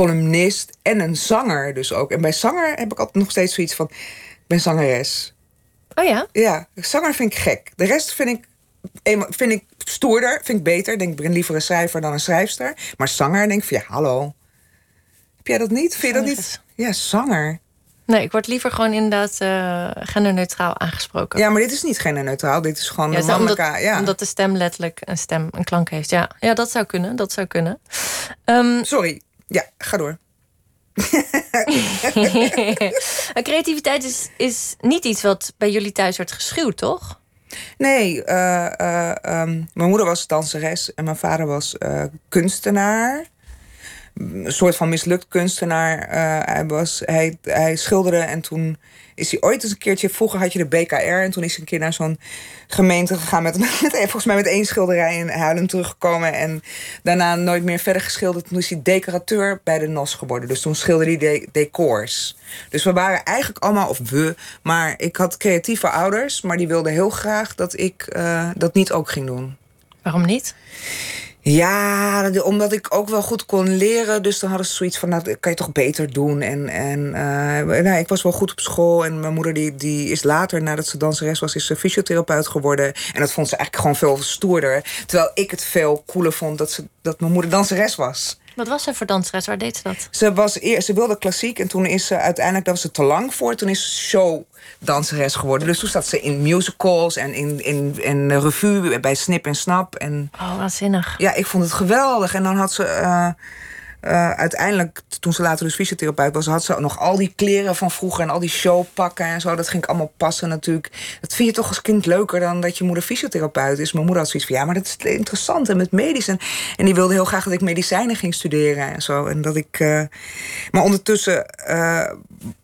columnist en een zanger dus ook. En bij zanger heb ik altijd nog steeds zoiets van... Ik ben zangeres. Oh ja? Ja, zanger vind ik gek. De rest vind ik, vind ik stoerder, vind ik beter. Denk, ik ben liever een schrijver dan een schrijfster. Maar zanger denk ik van, ja, hallo. Heb jij dat niet? Vind je dat niet? Ja, zanger. Nee, ik word liever gewoon inderdaad eh, genderneutraal aangesproken. Ja, maar dit is niet genderneutraal. Dit is gewoon Ja, mannelijke... omdat, ja. omdat de stem letterlijk een stem, een klank heeft. Ja, ja dat zou kunnen. Dat zou kunnen. Ehm, Sorry. Ja, ga door. creativiteit is, is niet iets wat bij jullie thuis wordt geschuwd, toch? Nee, eh, eh, ehm, mijn moeder was danseres en mijn vader was eh, kunstenaar. Een soort van mislukt kunstenaar. Eh, hij, was, hij, hij schilderde en toen is hij ooit eens een keertje... Vroeger had je de BKR en toen is hij een keer naar zo'n gemeente gegaan... Met, met, volgens mij met één schilderij en huilend teruggekomen. En daarna nooit meer verder geschilderd. Toen is hij decorateur bij de NOS geworden. Dus toen schilderde hij de, decors. Dus we waren eigenlijk allemaal, of we... maar ik had creatieve ouders... maar die wilden heel graag dat ik eh, dat niet ook ging doen. Waarom niet? Ja, omdat ik ook wel goed kon leren. Dus dan hadden ze zoiets van, nou, dat kan je toch beter doen. En, en eh, nou, ik was wel goed op school. En mijn moeder die, die is later, nadat ze danseres was... is fysiotherapeut geworden. En dat vond ze eigenlijk gewoon veel stoerder. Terwijl ik het veel cooler vond dat, ze, dat mijn moeder danseres was. Wat was ze voor danseres? Waar deed ze dat? Ze, was ze wilde klassiek en toen is ze uiteindelijk, daar was ze te lang voor. Toen is ze showdanseres geworden. Dus toen zat ze in musicals en in, in, in revue bij Snip en Snap. En Oh, waanzinnig. ja, ik vond het geweldig. En dan had ze. eh, uh, uiteindelijk, toen ze later dus fysiotherapeut was, had ze nog al die kleren van vroeger en al die showpakken en zo. Dat ging allemaal passen natuurlijk. Dat vind je toch als kind leuker dan dat je moeder fysiotherapeut is. Mijn moeder had zoiets van ja, maar dat is interessant en met medisch. En, die wilde heel graag dat ik medicijnen ging studeren en zo. En dat ik. Uh, maar ondertussen uh,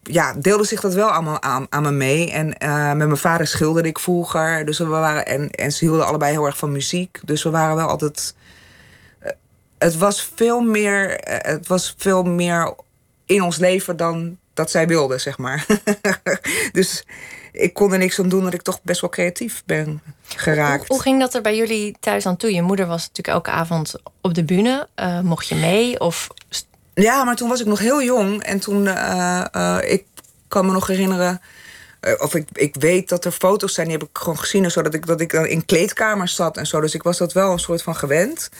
ja, deelde zich dat wel allemaal aan, aan me mee. En met mijn vader schilderde ik vroeger. Dus we waren, en, en ze hielden allebei heel erg van muziek. Dus we waren wel altijd het was veel meer, eh, het was veel meer in ons leven dan dat zij wilde, zeg maar. dus ik kon er niks aan doen dat ik toch best wel creatief ben geraakt. Hoe, ging dat er bij jullie thuis aan toe? Je moeder was natuurlijk elke avond op de bühne. Uh, mocht je mee? Of... Ja, maar toen was ik nog heel jong. En toen, uh, ik kan me nog herinneren eh, of ik, ik weet dat er foto's zijn, die heb ik gewoon gezien. Zodat ik, dat ik dan in kleedkamers zat en zo. Dus ik was dat wel een soort van gewend.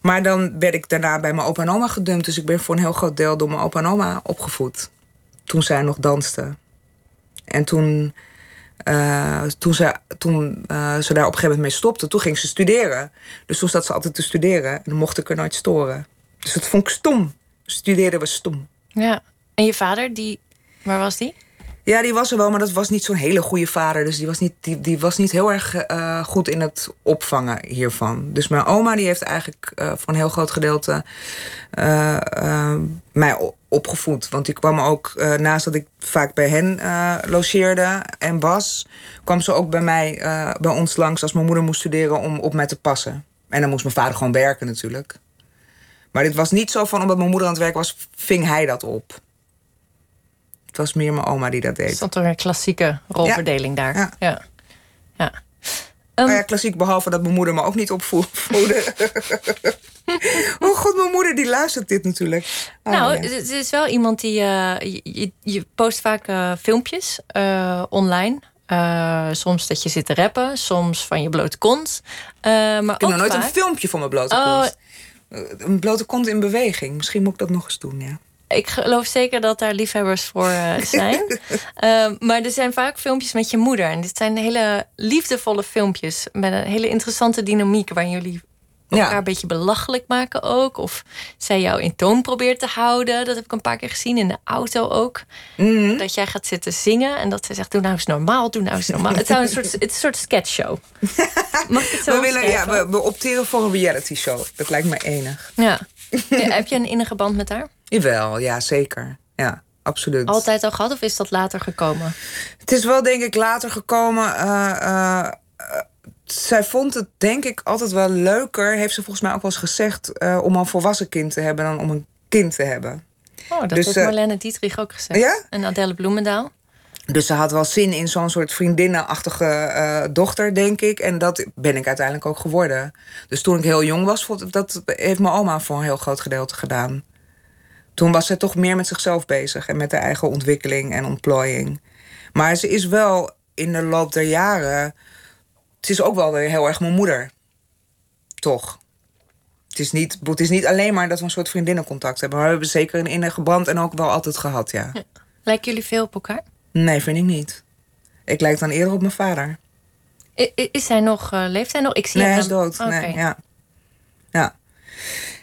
Maar dan werd ik daarna bij mijn opa en oma gedumpt. Dus ik ben voor een heel groot deel door mijn opa en oma opgevoed. Toen zij nog dansten. En toen, uh, toen, ze, toen uh, ze daar op een gegeven moment mee stopte, toen ging ze studeren. Dus toen zat ze altijd te studeren. En dan mocht ik er nooit storen. Dus dat vond ik stom. Studeren was stom. Ja. En je vader, die, waar was die? Ja, die was er wel, maar dat was niet zo'n hele goede vader. Dus die was niet, die, was niet heel erg uh, goed in het opvangen hiervan. Dus mijn oma die heeft eigenlijk uh, voor een heel groot gedeelte uh, mij opgevoed. Want die kwam ook, naast dat ik vaak bij hen logeerde en was... kwam ze ook bij mij, bij ons langs als mijn moeder moest studeren om op mij te passen. En dan moest mijn vader gewoon werken natuurlijk. Maar dit was niet zo van, omdat mijn moeder aan het werk was, ving hij dat op. Was meer mijn oma die dat deed. Stond er een klassieke rolverdeling daar. Ja. ja. ja. Um, ja, klassiek, behalve dat mijn moeder me ook niet opvoedde. oh god, mijn moeder die luistert dit natuurlijk. Oh, nou, ja. het is wel iemand die... Uh, je, je, post vaak uh, filmpjes uh, online. soms dat je zit te rappen, soms van je blote kont. maar ik heb nog nooit vaak... een filmpje van mijn blote oh, kont. Een blote kont in beweging. Misschien moet ik dat nog eens doen, ja ik geloof zeker dat daar liefhebbers voor uh, zijn. uh, maar er zijn vaak filmpjes met je moeder. En dit zijn hele liefdevolle filmpjes. Met een hele interessante dynamiek. Waarin jullie elkaar een beetje belachelijk maken ook. Of zij jou in toon probeert te houden. Dat heb ik een paar keer gezien in de auto ook. Mm Dat jij gaat zitten zingen. En dat ze zegt, doe nou eens normaal, doe nou eens normaal. het, zou een soort, het is een soort sketchshow. Mag ik het zo we, willen, ja, we, we opteren voor een reality show. Dat lijkt me enig. Ja. ja heb je een innige band met haar? Jawel, ja, zeker. Ja, absoluut. Altijd al gehad of is dat later gekomen? Het is wel, denk ik, later gekomen. Uh, uh, zij vond het, denk ik, altijd wel leuker, heeft ze volgens mij ook wel eens gezegd, uh, om een volwassen kind te hebben dan om een kind te hebben. Oh, dat dus, heeft Marlene Dietrich ook gezegd. Ja? En Adele Bloemendaal. Dus ze had wel zin in zo'n soort vriendinnenachtige uh, dochter, denk ik. En dat ben ik uiteindelijk ook geworden. Dus toen ik heel jong was, dat heeft mijn oma voor een heel groot gedeelte gedaan toen was ze toch meer met zichzelf bezig en met haar eigen ontwikkeling en ontplooiing. Maar ze is wel in de loop der jaren. Het is ook wel weer heel erg mijn moeder. Toch? Het is, niet, het is niet alleen maar dat we een soort vriendinnencontact hebben. Maar we hebben zeker een innige band en ook wel altijd gehad, ja. ja. Lijken jullie veel op elkaar? Nee, vind ik niet. Ik lijk dan eerder op mijn vader. I is hij nog, uh, leeft hij nog? Ik zie nee, hij is dood. Nee, ja. ja.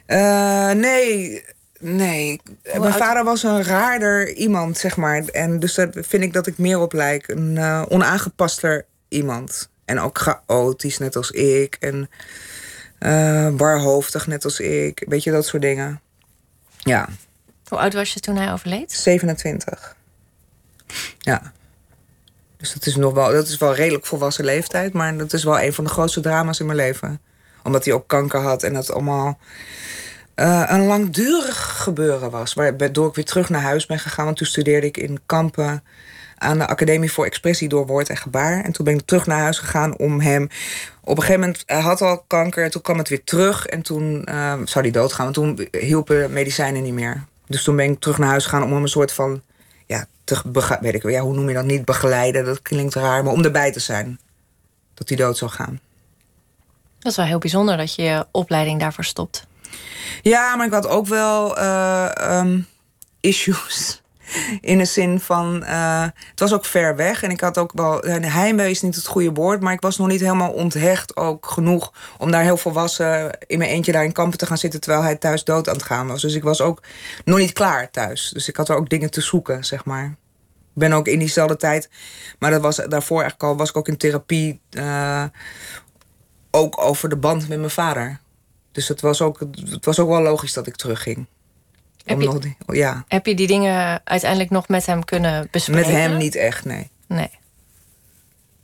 Uh, nee, Nee, mijn vader was een raarder iemand, zeg maar. En dus daar vind ik dat ik meer op lijk. Een uh, onaangepaster iemand. En ook chaotisch, net als ik. En uh, barhoofdig, net als ik. Weet je, dat soort dingen. Ja. Hoe oud was je toen hij overleed? 27. Ja. Dus dat is nog wel, dat is wel redelijk volwassen leeftijd. Maar dat is wel een van de grootste drama's in mijn leven. Omdat hij ook kanker had en dat allemaal uh, een langdurig gebeuren was. Waardoor ik weer terug naar huis ben gegaan. Want toen studeerde ik in Kampen aan de Academie voor Expressie door Woord en Gebaar. En toen ben ik terug naar huis gegaan om hem... Op een gegeven moment, hij had al kanker en toen kwam het weer terug. En toen uh, zou hij doodgaan, want toen hielpen medicijnen niet meer. Dus toen ben ik terug naar huis gegaan om hem een soort van... Ja, weet ik, ja, hoe noem je dat niet? Begeleiden, dat klinkt raar. Maar om erbij te zijn. Dat hij dood zou gaan. Dat is wel heel bijzonder dat je je opleiding daarvoor stopt. Ja, maar ik had ook wel uh, um, issues. In de zin van, uh, het was ook ver weg. En ik had ook wel, heimwee is niet het goede woord... maar ik was nog niet helemaal onthecht ook genoeg... om daar heel volwassen in mijn eentje daar in kampen te gaan zitten... terwijl hij thuis dood aan het gaan was. Dus ik was ook nog niet klaar thuis. Dus ik had er ook dingen te zoeken, zeg maar. Ik ben ook in diezelfde tijd... maar dat was, daarvoor eigenlijk al was ik ook in therapie... Ook over de band met mijn vader. Dus het was ook, het was ook wel logisch dat ik terugging. Heb je, ja. heb je die dingen uiteindelijk nog met hem kunnen bespreken? Met hem niet echt, nee. Nee.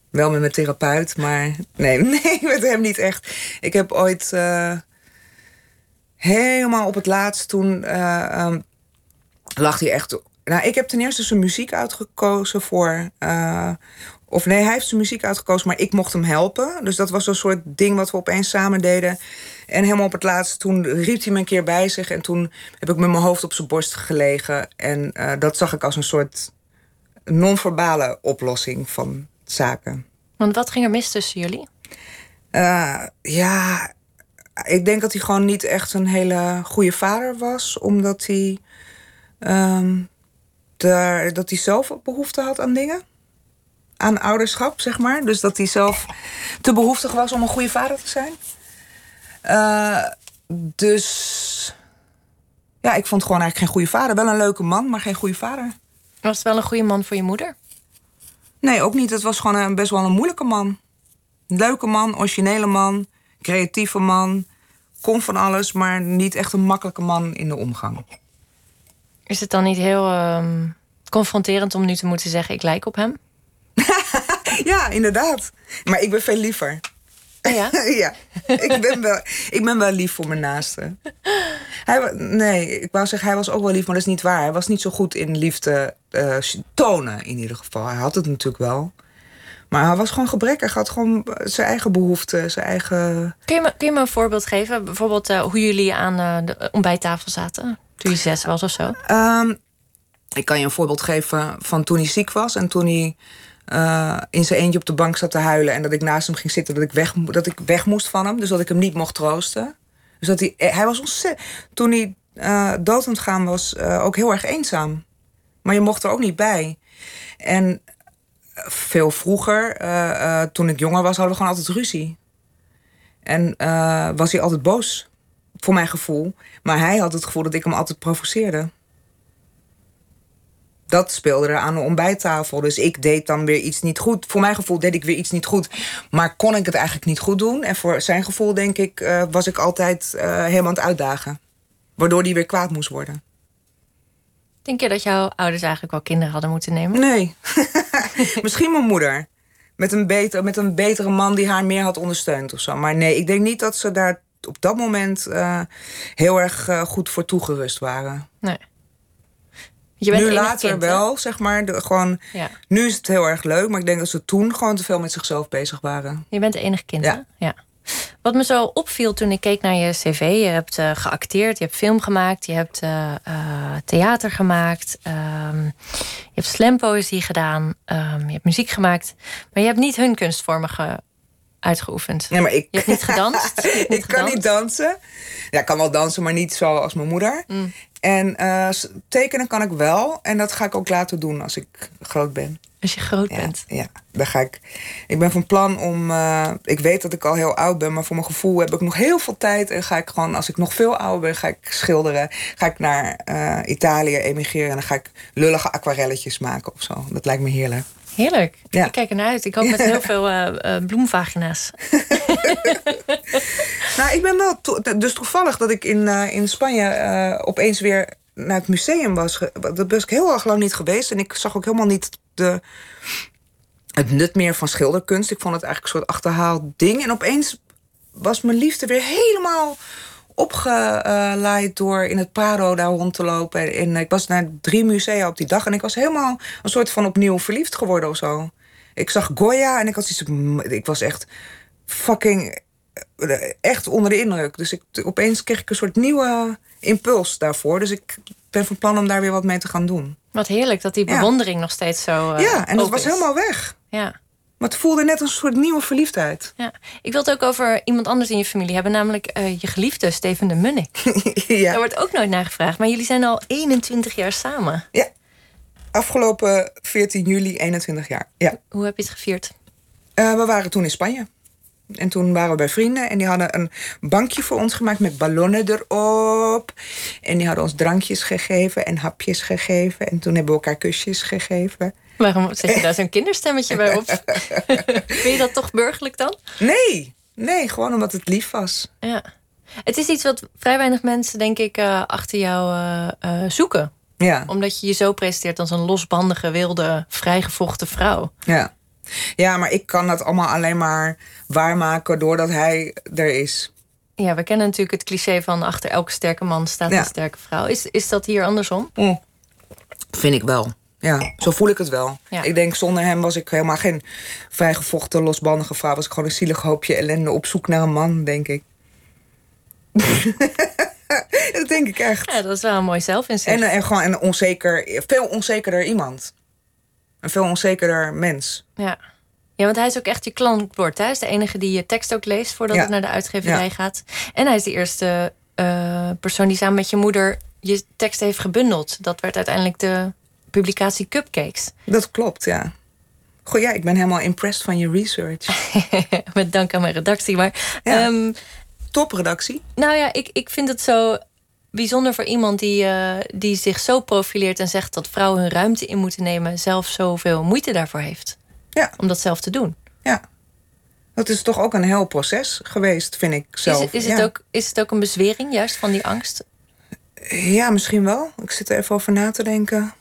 Wel met mijn therapeut, maar nee, nee, met hem niet echt. Ik heb ooit uh, helemaal op het laatst toen uh, um, lag hij echt. Nou, ik heb ten eerste zijn muziek uitgekozen voor. Uh, of nee, hij heeft zijn muziek uitgekozen, maar ik mocht hem helpen. Dus dat was een soort ding wat we opeens samen deden. En helemaal op het laatst, toen riep hij me een keer bij zich. En toen heb ik met mijn hoofd op zijn borst gelegen. En uh, dat zag ik als een soort non-verbale oplossing van zaken. Want wat ging er mis tussen jullie? Uh, ja, ik denk dat hij gewoon niet echt een hele goede vader was. Omdat hij, um, dat hij zelf behoefte had aan dingen aan ouderschap, zeg maar. Dus dat hij zelf te behoeftig was om een goede vader te zijn. Uh, dus ja, ik vond gewoon eigenlijk geen goede vader. Wel een leuke man, maar geen goede vader. Was het wel een goede man voor je moeder? Nee, ook niet. Het was gewoon een, best wel een moeilijke man. Leuke man, originele man, creatieve man. Kon van alles, maar niet echt een makkelijke man in de omgang. Is het dan niet heel uh, confronterend om nu te moeten zeggen: ik lijk op hem? ja, inderdaad. Maar ik ben veel liever. Oh ja? ja, ik ben, wel, ik ben wel lief voor mijn naaste. Hij, nee, ik wou zeggen, hij was ook wel lief, maar dat is niet waar. Hij was niet zo goed in liefde uh, tonen, in ieder geval. Hij had het natuurlijk wel. Maar hij was gewoon gebrekkig. Hij had gewoon zijn eigen behoeften, zijn eigen... Kun je me, kun je me een voorbeeld geven? Bijvoorbeeld uh, hoe jullie aan uh, de ontbijttafel zaten? Toen je zes was of zo? Um, ik kan je een voorbeeld geven van toen hij ziek was en toen hij uh, in zijn eentje op de bank zat te huilen en dat ik naast hem ging zitten, dat ik weg, dat ik weg moest van hem, dus dat ik hem niet mocht troosten. Dus dat hij, hij was ontzettend. Toen hij uh, dood gaan was, uh, ook heel erg eenzaam. Maar je mocht er ook niet bij. En veel vroeger, toen ik jonger was, hadden we gewoon altijd ruzie. En was hij altijd boos, voor mijn gevoel. Maar hij had het gevoel dat ik hem altijd provoceerde dat speelde er aan de ontbijttafel. Dus ik deed dan weer iets niet goed. Voor mijn gevoel deed ik weer iets niet goed. Maar kon ik het eigenlijk niet goed doen. En voor zijn gevoel, denk ik, uh, was ik altijd uh, helemaal aan het uitdagen. Waardoor die weer kwaad moest worden. Denk je dat jouw ouders eigenlijk wel kinderen hadden moeten nemen? Nee. Misschien mijn moeder. Met een, beter, met een betere man die haar meer had ondersteund of zo. Maar nee, ik denk niet dat ze daar op dat moment uh, heel erg goed voor toegerust waren. Nee nu later wel, zeg maar. De, gewoon, ja. Nu is het heel erg leuk, maar ik denk dat ze toen gewoon te veel met zichzelf bezig waren. Je bent de enige kind, ja. ja. Wat me zo opviel toen ik keek naar je cv, je hebt uh, geacteerd, je hebt film gemaakt, je hebt uh, uh, theater gemaakt, um, je hebt slampoëzie gedaan, um, je hebt muziek gemaakt, maar je hebt niet hun kunstvormen ge uitgeoefend. Nee, maar ik... Je hebt niet gedanst? Hebt niet ik kan niet dansen. Ja, ik kan wel dansen, maar niet zo als mijn moeder. Mm. En uh, tekenen kan ik wel. En dat ga ik ook later doen als ik groot ben. Als je groot ja, bent? Ja, dan ga ik... Ik ben van plan om... Uh, ik weet dat ik al heel oud ben, maar voor mijn gevoel heb ik nog heel veel tijd. En ga ik gewoon, als ik nog veel ouder ben, ga ik schilderen. Ga ik naar uh, Italië emigreren en dan ga ik lullige aquarelletjes maken of zo. Dat lijkt me heerlijk. Heerlijk. Ja. Ik kijk ernaar uit. Ik hoop met heel veel uh, uh, bloemvagina's. nou, ik ben wel... To dus toevallig dat ik in, uh, in Spanje opeens weer naar het museum was. Dat was ik heel erg lang niet geweest. En ik zag ook helemaal niet de, het nut meer van schilderkunst. Ik vond het eigenlijk een soort achterhaald ding. En opeens was mijn liefde weer helemaal opgeleid door in het Prado daar rond te lopen. En ik was naar drie musea op die dag en ik was helemaal een soort van opnieuw verliefd geworden of zo. Ik zag Goya en ik was, iets, ik was echt fucking echt onder de indruk. Dus ik, opeens kreeg ik een soort nieuwe impuls daarvoor. Dus ik ben van plan om daar weer wat mee te gaan doen. Wat heerlijk dat die bewondering nog steeds zo. Uh, ja, en dat was helemaal weg. Ja. Maar het voelde net als een soort nieuwe verliefdheid. Ja. Ik wil het ook over iemand anders in je familie hebben, namelijk uh, je geliefde Steven de Munnik. ja. Daar wordt ook nooit naar gevraagd, maar jullie zijn al 21 jaar samen. Ja. Afgelopen 14 juli, 21 jaar. Ja. Hoe heb je het gevierd? Uh, we waren toen in Spanje. En toen waren we bij vrienden en die hadden een bankje voor ons gemaakt met ballonnen erop. En die hadden ons drankjes gegeven en hapjes gegeven. En toen hebben we elkaar kusjes gegeven. Waarom zet je daar zo'n kinderstemmetje bij op? Vind je dat toch burgerlijk dan? Nee, nee, gewoon omdat het lief was. Ja. Het is iets wat vrij weinig mensen, denk ik, uh, achter jou uh, zoeken. Ja. Omdat je je zo presenteert als een losbandige, wilde, vrijgevochten vrouw. Ja. Ja, maar ik kan dat allemaal alleen maar waarmaken doordat hij er is. Ja, we kennen natuurlijk het cliché van achter elke sterke man staat een sterke vrouw. Is, is dat hier andersom? Mm. Vind ik wel. Ja, zo voel ik het wel. Ja. Ik denk, zonder hem was ik helemaal geen vrijgevochten, losbandige vrouw. Was ik gewoon een zielig hoopje ellende op zoek naar een man, denk ik. dat denk ik echt. Ja, dat is wel een mooi zelfinzicht. En, en gewoon een onzeker, veel onzekerder iemand. Een veel onzekerder mens. Ja. Ja, want hij is ook echt je klankbord. Hij is de enige die je tekst ook leest voordat Ja. het naar de uitgeverij gaat. En hij is de eerste eh, persoon die samen met je moeder je tekst heeft gebundeld. Dat werd uiteindelijk de publicatie Cupcakes. Dat klopt, ja. Goh, ja, ik ben helemaal impressed van je research. met dank aan mijn redactie. Maar Ja. ehm, Topredactie. nou ja, ik, ik vind het zo bijzonder voor iemand die, eh, die zich zo profileert en zegt dat vrouwen hun ruimte in moeten nemen, zelf zoveel moeite daarvoor heeft. Ja. Om dat zelf te doen. Ja. Dat is toch ook een heel proces geweest, vind ik zelf. Is, het- is, het ook, is het ook een bezwering juist van die angst? Ja, misschien wel. Ik zit er even over na te denken.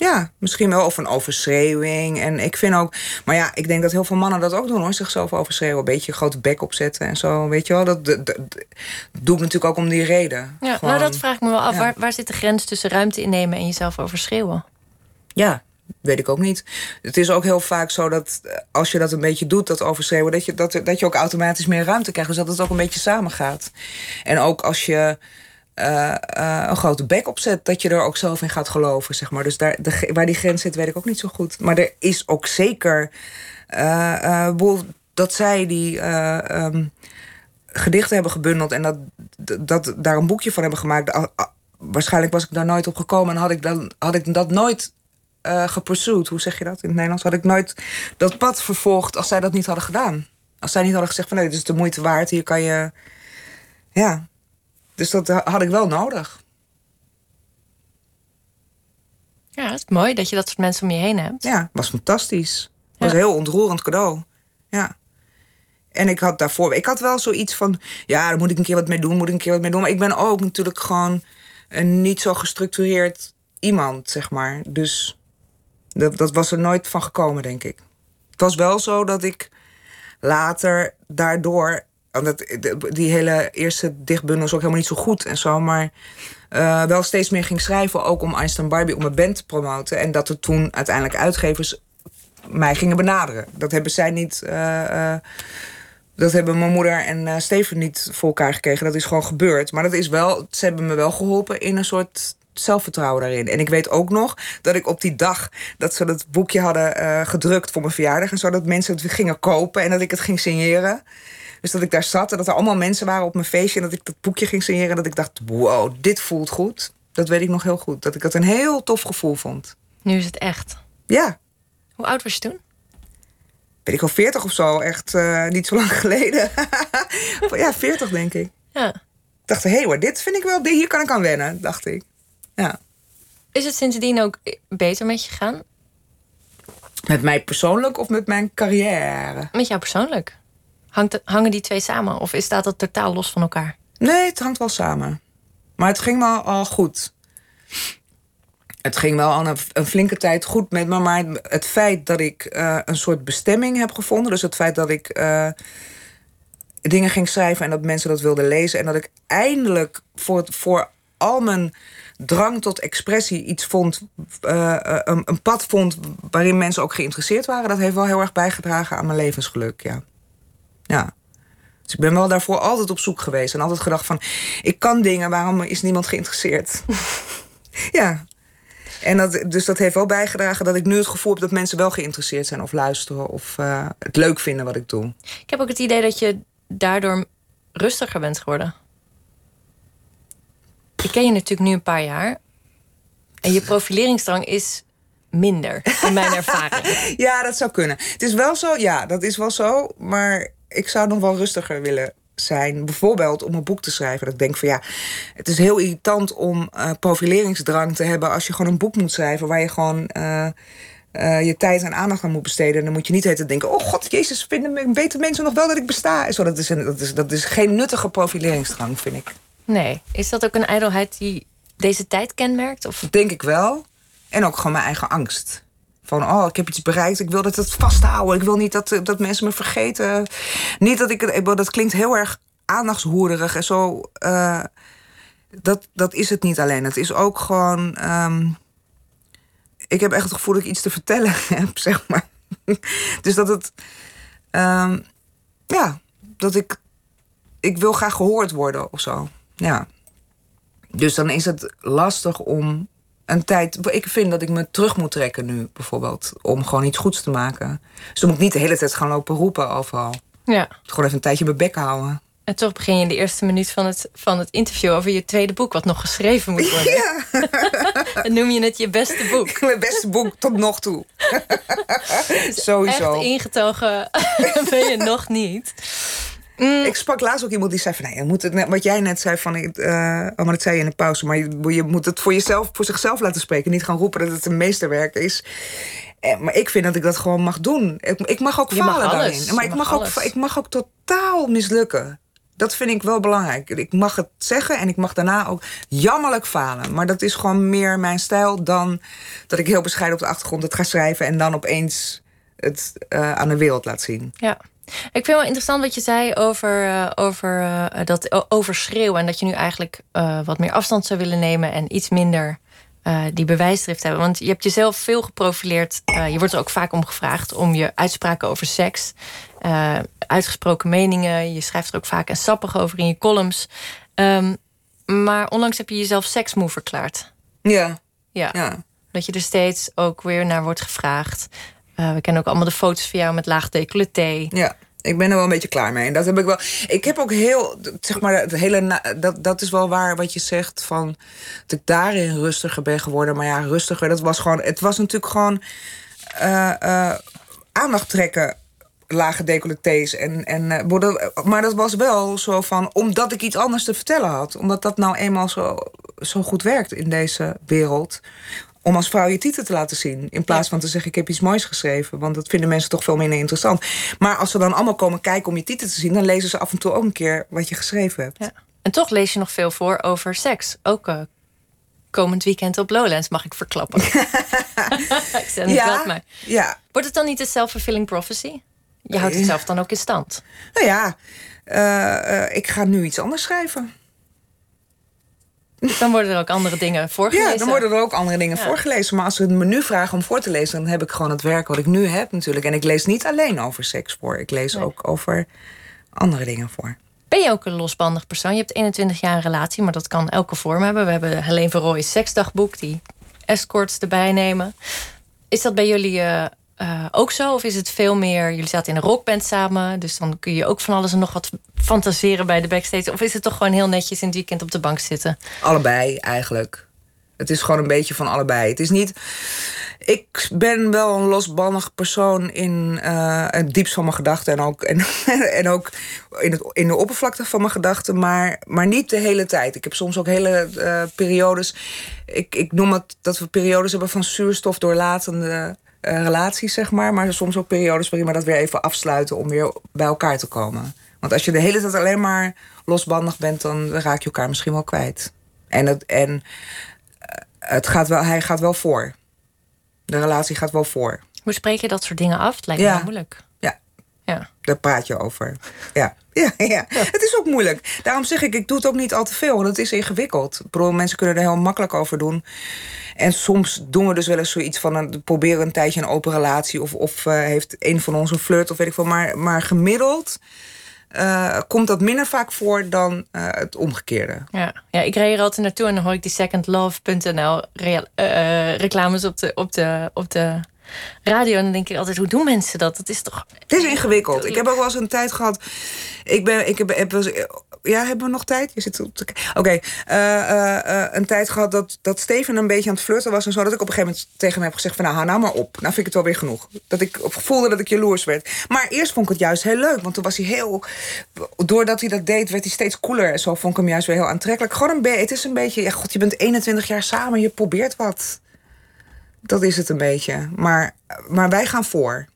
Ja, misschien wel. Of een overschreeuwing. En ik vind ook... Maar ja, ik denk dat heel veel mannen dat ook doen hoor. Zichzelf overschreeuwen. Een beetje een grote bek opzetten en zo. Weet je wel? Dat, dat, dat doe ik natuurlijk ook om die reden. Ja, Gewoon- nou dat vraag ik me wel af. ja. Waar, waar zit de grens tussen ruimte innemen en jezelf overschreeuwen? Ja, weet ik ook niet. Het is ook heel vaak zo dat eh, als je dat een beetje doet, dat overschreeuwen, dat je, dat, dat je ook automatisch meer ruimte krijgt. Dus dat het ook een beetje samengaat. En ook als je eh, eh, een grote bek opzet, dat je er ook zelf in gaat geloven, zeg maar. Dus daar, de, waar die grens zit, weet ik ook niet zo goed. Maar er is ook zeker. boel- dat zij die. eh, ehm, gedichten hebben gebundeld en dat, dat daar een boekje van hebben gemaakt. Waarschijnlijk was ik daar nooit op gekomen en had ik, dan, had ik dat nooit gepursued. Hoe zeg je dat in het Nederlands? Had ik nooit dat pad vervolgd als zij dat niet hadden gedaan. Als zij niet hadden gezegd van nee, dit is de moeite waard. Hier kan je... Ja. Dus dat ha- had ik wel nodig. Ja, het is mooi dat je dat soort mensen om je heen hebt. Ja, was fantastisch. was een heel ontroerend cadeau. Ja. En ik had daarvoor... Ik had wel zoiets van... Ja, daar moet ik een keer wat mee doen. Moet ik een keer wat mee doen. Maar ik ben ook natuurlijk gewoon... een niet zo gestructureerd iemand, zeg maar. Dus dat, dat was er nooit van gekomen, denk ik. Het was wel zo dat ik later daardoor... Omdat die hele eerste dichtbundel is ook helemaal niet zo goed en zo. Maar eh, wel steeds meer ging schrijven. Ook om Einstein Barbie, om mijn band te promoten. En dat er toen uiteindelijk uitgevers mij gingen benaderen. Dat hebben zij niet... eh, eh, dat hebben mijn moeder en Steven niet voor elkaar gekregen. Dat is gewoon gebeurd. Maar dat is wel, ze hebben me wel geholpen in een soort zelfvertrouwen daarin. En ik weet ook nog dat ik op die dag dat ze dat boekje hadden gedrukt voor mijn verjaardag en zo, dat mensen het gingen kopen en dat ik het ging signeren. Dus dat ik daar zat en dat er allemaal mensen waren op mijn feestje en dat ik dat boekje ging signeren en dat ik dacht, wow, dit voelt goed. Dat weet ik nog heel goed. Dat ik dat een heel tof gevoel vond. Nu is het echt. Ja, Hoe oud was je toen? weet ik wel, 40 of zo. Echt eh, niet zo lang geleden. ja, 40 denk ik. Ja. Ik dacht, hé hey, hoor, dit vind ik wel, hier kan ik aan wennen, dacht ik. Ja. Is het sindsdien ook beter met je gegaan? Met mij persoonlijk of met mijn carrière? Met jou persoonlijk? Het- hangen die twee samen? Of is dat totaal los van elkaar? Nee, het hangt wel samen. Maar het ging wel al goed. Het ging wel al een, flinke tijd goed met me. Maar het feit dat ik eh, een soort bestemming heb gevonden. Dus het feit dat ik eh, dingen ging schrijven en dat mensen dat wilden lezen. En dat ik eindelijk voor, voor al mijn drang tot expressie iets vond. eh, een pad vond waarin mensen ook geïnteresseerd waren. Dat heeft wel heel erg bijgedragen aan mijn levensgeluk. Ja. Ja. Dus ik ben wel daarvoor altijd op zoek geweest. En altijd gedacht van, ik kan dingen, waarom is niemand geïnteresseerd? ja. En dat, dus dat heeft wel bijgedragen dat ik nu het gevoel heb dat mensen wel geïnteresseerd zijn of luisteren of eh, het leuk vinden wat ik doe. Ik heb ook het idee dat je daardoor rustiger bent geworden. Ik ken je natuurlijk nu een paar jaar. En je profileringsdrang is minder, in mijn ervaring. Ja, dat zou kunnen. Het is wel zo, ja, dat is wel zo. Maar ik zou nog wel rustiger willen zijn. Bijvoorbeeld om een boek te schrijven. Dat ik denk van ja, het is heel irritant om eh, profileringsdrang te hebben als je gewoon een boek moet schrijven waar je gewoon. eh, eh, je tijd en aandacht aan moet besteden. Dan moet je niet heten denken: Oh god, Jezus, vinden weten mensen nog wel dat ik besta? Zo, dat, is een, dat, is, dat is geen nuttige profileringsdrang, vind ik. Nee. Is dat ook een ijdelheid die deze tijd kenmerkt? Of? Denk ik wel. En ook gewoon mijn eigen angst. Van, oh, ik heb iets bereikt. Ik wil dat het vasthouden. Ik wil niet dat, dat mensen me vergeten. Niet dat ik het... Dat klinkt heel erg aandachtshoerig en zo. eh, dat, dat is het niet alleen. Het is ook gewoon... ehm, ik heb echt het gevoel dat ik iets te vertellen heb, zeg maar. Dus dat het... ehm, ja, dat ik... Ik wil graag gehoord worden of zo. Ja. Dus dan is het lastig om een tijd. Ik vind dat ik me terug moet trekken nu, bijvoorbeeld. Om gewoon iets goeds te maken. Dus dan moet ik niet de hele tijd gaan lopen roepen overal. Ja. Gewoon even een tijdje mijn bek houden. En toch begin je in de eerste minuut van het, van het interview over je tweede boek, wat nog geschreven moet worden. Ja, En noem je het je beste boek. mijn beste boek tot nog toe. Sowieso. Echt ingetogen ben je nog niet. Mm, Ik sprak laatst ook iemand die zei van... Nee, je moet het net, wat jij net zei van... eh oh, maar dat zei je in de pauze... maar je, je moet het voor, jezelf, voor zichzelf laten spreken. Niet gaan roepen dat het een meesterwerk is. Eh, maar ik vind dat ik dat gewoon mag doen. Ik, ik mag ook Je falen daarin. Maar ik mag ook, ik mag ook totaal mislukken. Dat vind ik wel belangrijk. Ik mag het zeggen en ik mag daarna ook jammerlijk falen. Maar dat is gewoon meer mijn stijl dan dat ik heel bescheiden op de achtergrond het ga schrijven... en dan opeens het eh, aan de wereld laat zien. Ja. Ik vind wel interessant wat je zei over, eh, over eh, dat o- overschreeuwen. En dat je nu eigenlijk eh, wat meer afstand zou willen nemen en iets minder eh, die bewijsdrift hebben. Want je hebt jezelf veel geprofileerd. Eh, je wordt er ook vaak om gevraagd om je uitspraken over seks. eh, uitgesproken meningen. Je schrijft er ook vaak en sappig over in je columns. Ehm, maar onlangs heb je jezelf seksmoe verklaard. Ja, Ja. ja. Dat je er steeds ook weer naar wordt gevraagd. Eh, we kennen ook allemaal de foto's van jou met laag decolleté. Ja, ik ben er wel een beetje klaar mee. En dat heb ik wel. Ik heb ook heel, zeg maar, het hele. Dat, dat is wel waar wat je zegt van. Dat ik daarin rustiger ben geworden. Maar ja, rustiger, dat was gewoon. Het was natuurlijk gewoon. eh, eh, aandacht trekken. Lage decolletés. En, en, maar dat was wel zo van. Omdat ik iets anders te vertellen had. Omdat dat nou eenmaal zo, zo goed werkt in deze wereld. Om als vrouw je titel te laten zien. In plaats van te zeggen: Ik heb iets moois geschreven. Want dat vinden mensen toch veel minder interessant. Maar als ze dan allemaal komen kijken om je titel te zien. dan lezen ze af en toe ook een keer wat je geschreven hebt. Ja. En toch lees je nog veel voor over seks. Ook eh, komend weekend op Lowlands mag ik verklappen. ik maar. ja. Wordt het dan niet een self-fulfilling prophecy? Je houdt het Nee. zelf dan ook in stand. Nou ja, eh, eh, ik ga nu iets anders schrijven. Dan worden er ook andere dingen voorgelezen. Ja, dan worden er ook andere dingen Ja. voorgelezen. Maar als ze me nu vragen om voor te lezen, dan heb ik gewoon het werk wat ik nu heb natuurlijk. En ik lees niet alleen over seks voor. Ik lees Nee. ook over andere dingen voor. Ben je ook een losbandig persoon? Je hebt 21 jaar een relatie, maar dat kan elke vorm hebben. We hebben Helene van Rooij's seksdagboek, die escorts erbij nemen. Is dat bij jullie eh, eh, ook zo? Of is het veel meer, jullie zaten in een rockband samen... dus dan kun je ook van alles en nog wat fantaseren bij de backstage? Of is het toch gewoon heel netjes in het weekend op de bank zitten? Allebei eigenlijk. Het is gewoon een beetje van allebei. Het is niet. Ik ben wel een losbandig persoon in eh, het diepst van mijn gedachten. En ook, en, en ook in, het, in de oppervlakte van mijn gedachten. Maar, maar niet de hele tijd. Ik heb soms ook hele eh, periodes. Ik, ik noem het dat we periodes hebben van zuurstof doorlatende eh, relaties, zeg maar. Maar soms ook periodes waarin we dat weer even afsluiten om weer bij elkaar te komen. Want als je de hele tijd alleen maar losbandig bent, dan raak je elkaar misschien wel kwijt. En, het, en eh, het gaat wel, hij gaat wel voor. De relatie gaat wel voor. Hoe spreek je dat soort dingen af? Het lijkt me Ja. heel moeilijk. Ja, Ja. daar praat je over. Ja. Ja, ja, het is ook moeilijk. Daarom zeg ik, ik doe het ook niet al te veel. Want het is ingewikkeld. Ik bedoel, mensen kunnen er heel makkelijk over doen. En soms doen we dus wel eens zoiets van... Een, proberen een tijdje een open relatie... of, of eh, heeft een van ons een flirt of weet ik veel. Maar, maar gemiddeld eh, komt dat minder vaak voor dan eh, het omgekeerde. Ja. ja, ik reed er altijd naartoe en dan hoor ik die secondlove.nl eh, reclames op de, op, de, op de radio. En dan denk ik altijd, hoe doen mensen dat? Dat is toch... Het is ingewikkeld. Ik heb ook wel eens een tijd gehad. Ik, ben, ik heb, heb wel eens ja, hebben we nog tijd? Je zit op Oké, eh, eh, eh, een tijd gehad dat, dat Steven een beetje aan het flirten was en zo. Dat ik op een gegeven moment tegen hem heb gezegd: van nou, hou nou maar op. Nou vind ik het wel weer genoeg. Dat ik voelde dat ik jaloers werd. Maar eerst vond ik het juist heel leuk, want toen was hij heel. Doordat hij dat deed, werd hij steeds cooler. En zo vond ik hem juist weer heel aantrekkelijk. Gewoon een beetje. Het is een beetje. Ja, god, je bent 21 jaar samen, je probeert wat. Dat is het een beetje. Maar, maar wij gaan voor.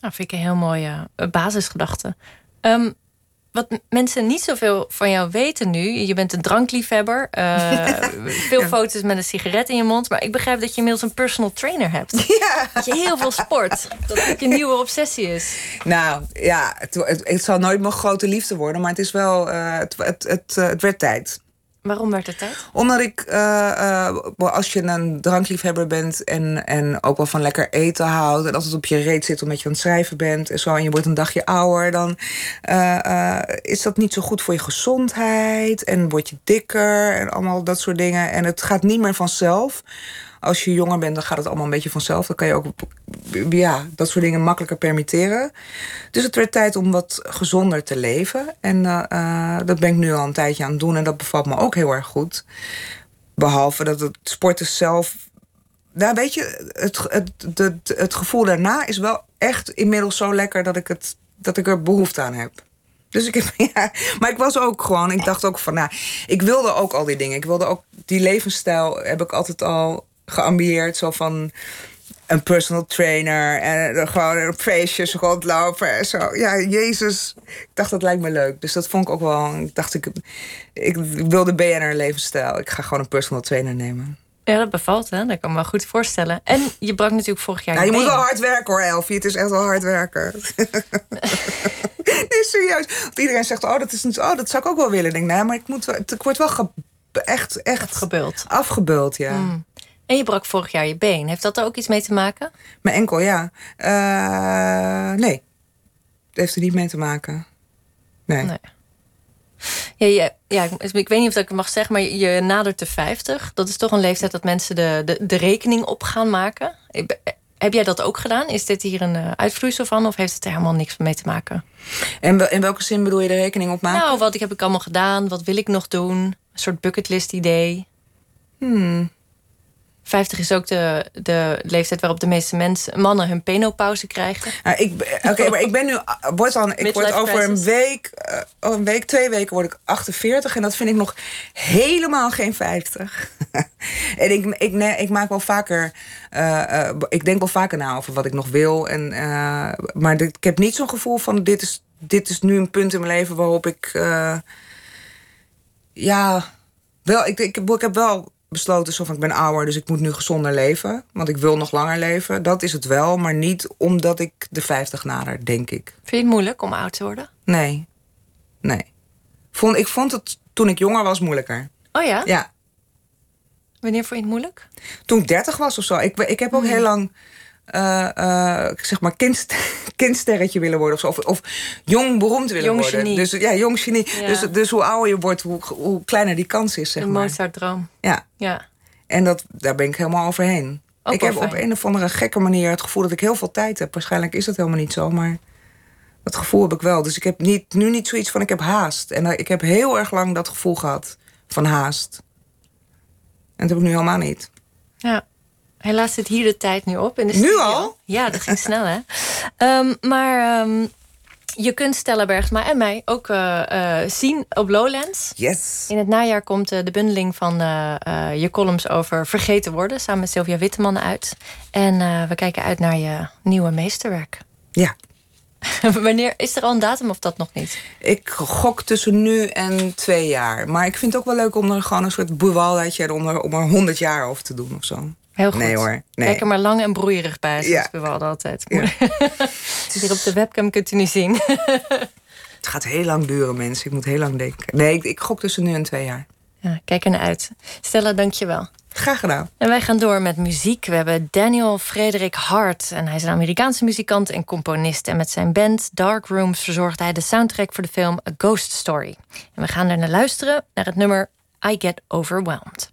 Nou, vind ik een heel mooie basisgedachte. Ehm, wat mensen niet zoveel van jou weten nu. Je bent een drankliefhebber. eh, veel Ja. foto's met een sigaret in je mond. Maar ik begrijp dat je inmiddels een personal trainer hebt. Ja. Dat je heel veel sport. Dat het je nieuwe obsessie is. Nou ja, het, het, het zal nooit mijn grote liefde worden, maar het is wel. eh, het, het, het, eh, het werd tijd. Waarom werd het tijd? Omdat ik, eh, eh, als je een drankliefhebber bent en, en ook wel van lekker eten houdt... en altijd op je reet zit omdat je aan het schrijven bent en zo... en je wordt een dagje ouder, dan eh, is dat niet zo goed voor je gezondheid... en word je dikker en allemaal dat soort dingen. En het gaat niet meer vanzelf. Als je jonger bent, dan gaat het allemaal een beetje vanzelf. Dan kan je ook ja, dat soort dingen makkelijker permitteren. Dus het werd tijd om wat gezonder te leven. En eh, eh, dat ben ik nu al een tijdje aan het doen. En dat bevalt me ook heel erg goed. Behalve dat het sporten zelf. Nou, weet je, het, het, het, het gevoel daarna is wel echt inmiddels zo lekker dat ik, het, dat ik er behoefte aan heb. Dus ik heb, ja, maar ik was ook gewoon, ik dacht ook van, nou, ik wilde ook al die dingen. Ik wilde ook, die levensstijl heb ik altijd al geambieerd. Zo van een personal trainer en eh, gewoon op feestjes rondlopen en zo. Ja, Jezus. Ik dacht, dat lijkt me leuk. Dus dat vond ik ook wel, ik dacht, ik, ik wilde BNR levensstijl. Ik ga gewoon een personal trainer nemen. Ja, dat bevalt, hè? Dat kan ik me wel goed voorstellen. En je brak natuurlijk vorig jaar Ja, je moet wel hard werken hoor, Elfie. Het is echt wel hard werken. nee, serieus. Want iedereen zegt, oh dat, is niet, oh, dat zou ik ook wel willen. Ik denk, nee, maar ik, moet, wel- ik word wel echt, echt Gebeuld. afgebeuld, ja. Mm. En je brak vorig jaar je been. Heeft dat er ook iets mee te maken? Mijn enkel, ja. Eh, nee. Dat heeft er niet mee te maken. Nee. Nee. Ja, je- ja, ik, weet niet of dat ik het mag zeggen, maar je, nadert de 50. Dat is toch een leeftijd dat mensen de, de, de rekening op gaan maken. Heb jij dat ook gedaan? Is dit hier een eh, uitvloeisel van of heeft het er helemaal niks mee te maken? En in welke zin bedoel je de rekening opmaken? Nou, wat heb ik allemaal gedaan? Wat wil ik nog doen? Een soort bucketlist idee. Hmm. 50 is ook de, de leeftijd waarop de meeste mensen, mannen hun penopauze krijgen. Nou, Oké, maar ik ben nu. Word dan, ik word over een week, eh, over een week, twee weken word ik 48. En dat vind ik nog helemaal geen 50. en ik, ik, nee, ik maak wel vaker. eh, eh, ik denk wel vaker na over wat ik nog wil. En, eh, maar dit- ik heb niet zo'n gevoel van: dit is, dit is nu een punt in mijn leven waarop ik. eh, ja, wel, ik, ik, ik heb wel besloten zo van ik ben ouder, dus ik moet nu gezonder leven. Want ik wil nog langer leven. Dat is het wel, maar niet omdat ik de 50 nader, denk ik. Vind je het moeilijk om oud te worden? Nee. Nee. Vond, ik vond het toen ik jonger was moeilijker. Oh ja? Ja. Wanneer vond je het moeilijk? Toen ik 30 was of zo. Ik, ik heb ook heel lang. Eh, eh, zeg maar kind, kindsterretje willen worden of. Of, jong beroemd willen Jong worden. genie. Dus ja, jong genie. Ja. Dus, dus hoe ouder je wordt, hoe, hoe kleiner die kans is, zeg de maar. Mozart-droom. Ja. Ja. En dat, daar ben ik helemaal overheen. Ook ik heb op een of andere gekke manier het gevoel dat ik heel veel tijd heb. Waarschijnlijk is dat helemaal niet zo, maar dat gevoel heb ik wel. Dus ik heb niet, nu niet zoiets van ik heb haast. En eh, ik heb heel erg lang dat gevoel gehad van haast. En dat heb ik nu helemaal niet. Ja. Helaas zit hier de tijd nu op. In de Nu al? Ja, dat ging snel, hè? Ehm, maar ehm, je kunt Stella Bergsma en mij ook eh, eh, zien op Lowlands. Yes. In het najaar komt eh, de bundeling van je columns over vergeten worden... samen met Sylvia Witteman uit. En we kijken uit naar je nieuwe meesterwerk. Ja. Wanneer is er al een datum of dat nog niet? Ik gok tussen nu en twee jaar. Maar ik vind het ook wel leuk om er gewoon een soort boewaldaatje eronder... om er honderd jaar over te doen of zo. Heel goed. Nee hoor, nee. Kijk er maar lang en broeierig bij, Ja. we wel altijd. Ja. Hier op de webcam kunt u niet zien. Het gaat heel lang duren, mensen. Ik moet heel lang denken. Nee, ik, ik gok tussen nu en twee jaar. Ja, kijk er naar uit. Stella, dank je wel. Graag gedaan. En wij gaan door met muziek. We hebben Daniel Frederik Hart. En hij is een Amerikaanse muzikant en componist. En met zijn band Dark Rooms verzorgt hij de soundtrack voor de film A Ghost Story. En we gaan er naar luisteren naar het nummer I Get Overwhelmed.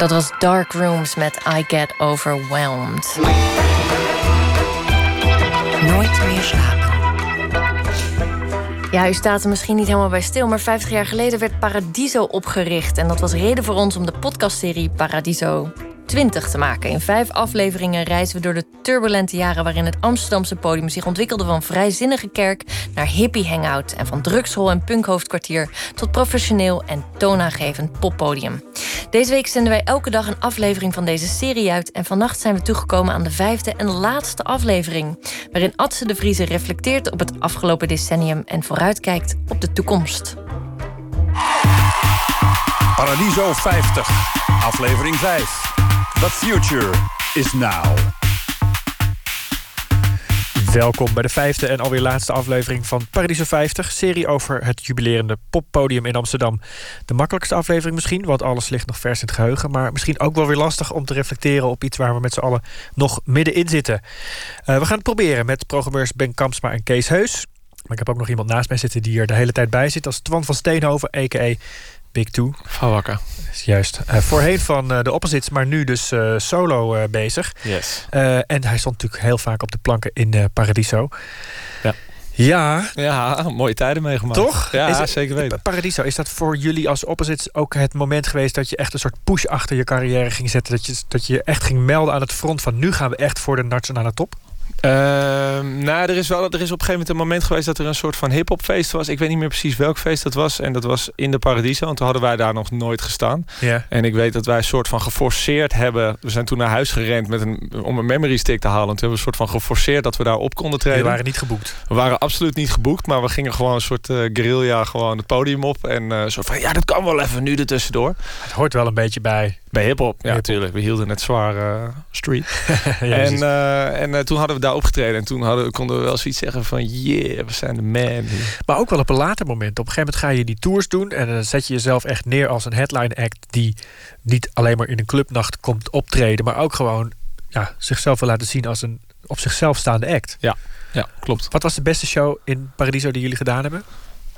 Dat was Dark Rooms met I Get Overwhelmed. Nooit meer slapen. Ja, u staat er misschien niet helemaal bij stil, maar 50 jaar geleden werd Paradiso opgericht. En dat was reden voor ons om de podcastserie Paradiso 20 te maken. In vijf afleveringen reizen we door de turbulente jaren waarin het Amsterdamse podium zich ontwikkelde van vrijzinnige kerk naar hippie hangout en van drugshol en punkhoofdkwartier tot professioneel en toonaangevend poppodium. Deze week zenden wij elke dag een aflevering van deze serie uit en vannacht zijn we toegekomen aan de vijfde en laatste aflevering, waarin Adse de Vrieze reflecteert op het afgelopen decennium en vooruitkijkt op de toekomst. Paradiso 50, aflevering 5. The future is now. Welkom bij de vijfde en alweer laatste aflevering van Paradiso 50, serie over het jubilerende poppodium in Amsterdam. De makkelijkste aflevering misschien, want alles ligt nog vers in het geheugen, maar misschien ook wel weer lastig om te reflecteren op iets waar we met z'n allen nog middenin zitten. Uh, we gaan het proberen met programmeurs Ben Kampsma en Kees Heus. Maar ik heb ook nog iemand naast mij zitten die er de hele tijd bij zit, als Twan van Steenhoven, a.k.a. Big Two. Van wakker. Juist. Eh, voorheen van eh, de Opposites, maar nu dus eh, solo bezig. Yes. En hij stond natuurlijk heel vaak op de planken in Paradiso. Ja. Ja, Ja, mooie tijden meegemaakt. toch? Ja, Is zeker weten. Paradiso, is dat voor jullie als Opposites ook het moment geweest... dat je echt een soort push achter je carrière ging zetten? Dat je, dat je echt ging melden aan het front van... nu gaan we echt voor de nationale top? Ehm, nou, er is wel er is op een gegeven moment een moment geweest dat er een soort van hip-hop-feest was. Ik weet niet meer precies welk feest dat was. En dat was in de Paradiso. Want toen hadden wij daar nog nooit gestaan. En ik weet dat wij een soort van geforceerd hebben. We zijn toen naar huis gerend met een, om een memory stick te halen. En toen hebben we een soort van geforceerd dat we daar op konden treden. Jullie waren niet geboekt. We waren absoluut niet geboekt, maar we gingen gewoon een soort eh, guerrilla gewoon het podium op. En eh zo van, ja, dat kan wel even nu ertussendoor. Het hoort wel een beetje bij. Bij hip-hop, ja, natuurlijk. We hielden het zwaar eh, street. Ja, en eh, en eh, toen hadden we daar opgetreden. En toen hadden, konden we wel zoiets zeggen van... Yeah, we zijn de man. Maar ook wel op een later moment. Op een gegeven moment ga je die tours doen... en dan zet je jezelf echt neer als een headline act... die niet alleen maar in een clubnacht komt optreden... maar ook gewoon ja, zichzelf wil laten zien als een op zichzelf staande act. Ja, klopt. Wat was de beste show in Paradiso die jullie gedaan hebben?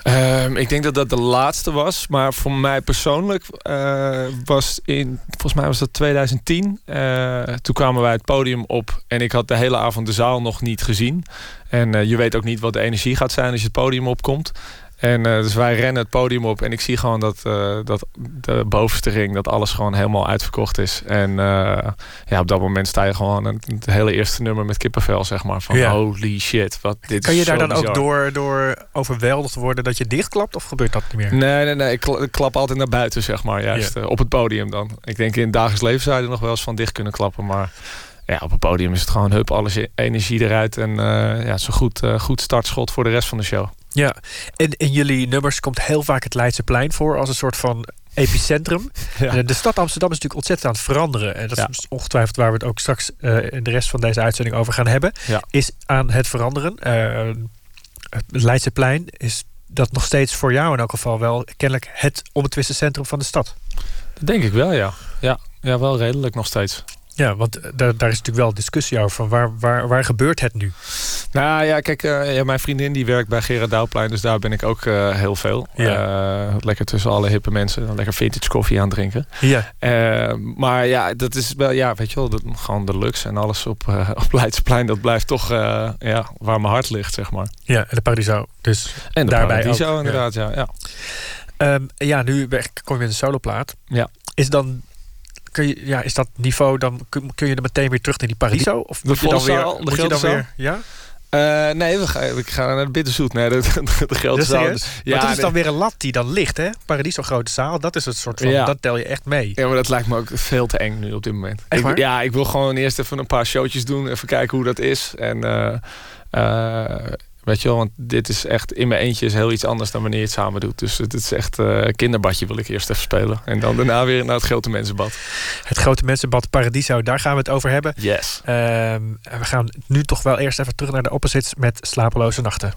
Ehm, ik denk dat dat de laatste was. Maar voor mij persoonlijk eh, was in... Volgens mij was dat 2010. Eh, toen kwamen wij het podium op. En ik had de hele avond de zaal nog niet gezien. En eh, je weet ook niet wat de energie gaat zijn als je het podium opkomt. En eh, dus wij rennen het podium op en ik zie gewoon dat, eh, dat de bovenste ring, dat alles gewoon helemaal uitverkocht is. En eh, ja, op dat moment sta je gewoon het hele eerste nummer met kippenvel, zeg maar. Van Ja. holy shit, wat dit Kan je is daar dan ook door, door overweldigd worden dat je dichtklapt? Of gebeurt dat niet meer? Nee, nee, nee. Ik kla- ik klap altijd naar buiten, zeg maar. Juist op het podium dan. Ik denk in het dagelijks leven zou je er nog wel eens van dicht kunnen klappen. Maar ja, op het podium is het gewoon hup, alles e- energie eruit. En ja, zo goed, eh, goed startschot voor de rest van de show. Ja, en in jullie nummers komt heel vaak het Leidseplein voor... als een soort van epicentrum. Ja. De stad Amsterdam is natuurlijk ontzettend aan het veranderen. En dat Ja. is ongetwijfeld waar we het ook straks eh, in de rest van deze uitzending over gaan hebben. Ja. Is aan het veranderen. Eh, het Leidseplein is dat nog steeds voor jou in elk geval wel kennelijk het onbetwiste centrum van de stad. Dat denk ik wel, ja. Ja, ja wel redelijk nog steeds. Ja, want eh, daar, daar is natuurlijk wel discussie over. Van waar, waar, waar gebeurt het nu? Nou ja, kijk, eh, ja, mijn vriendin die werkt bij Gerard Douwplein. Dus daar ben ik ook eh, heel veel. Lekker tussen alle hippe mensen. Lekker vintage koffie aan drinken. Ja. Maar ja, dat is wel, ja, weet je wel, dat, gewoon de luxe en alles op, op Leidseplein. Dat blijft toch ja, waar mijn hart ligt, zeg maar. Ja, en de Paradiso. Dus En de daarbij Paradiso ook, inderdaad, ja. ja. Ehm, ja, nu kom je met een soloplaat. Ja. Is dan... Kun je, ja, is dat niveau, dan kun, kun je er meteen weer terug naar die Paradiso? Of moet je dan weer, moet je dan weer ja? Eh, nee, we gaan, we gaan naar de Bitterzoet. Nee, de, de, de grote Dus? Ja, maar dat is dan weer een lat die dan ligt, hè? Paradiso grote zaal, dat is het soort van... Ja. Dat tel je echt mee. Ja, maar dat lijkt me ook veel te eng nu op dit moment. Ik- ja, ik wil gewoon eerst even een paar showtjes doen. Even kijken hoe dat is. En eh, weet je wel, want dit is echt in mijn eentje is heel iets anders dan wanneer je het samen doet. Dus het is echt eh kinderbadje wil ik eerst even spelen. En dan daarna weer naar het grote mensenbad. Het grote mensenbad Paradiso, daar gaan we het over hebben. Yes. En we gaan nu toch wel eerst even terug naar de opposites met slapeloze nachten.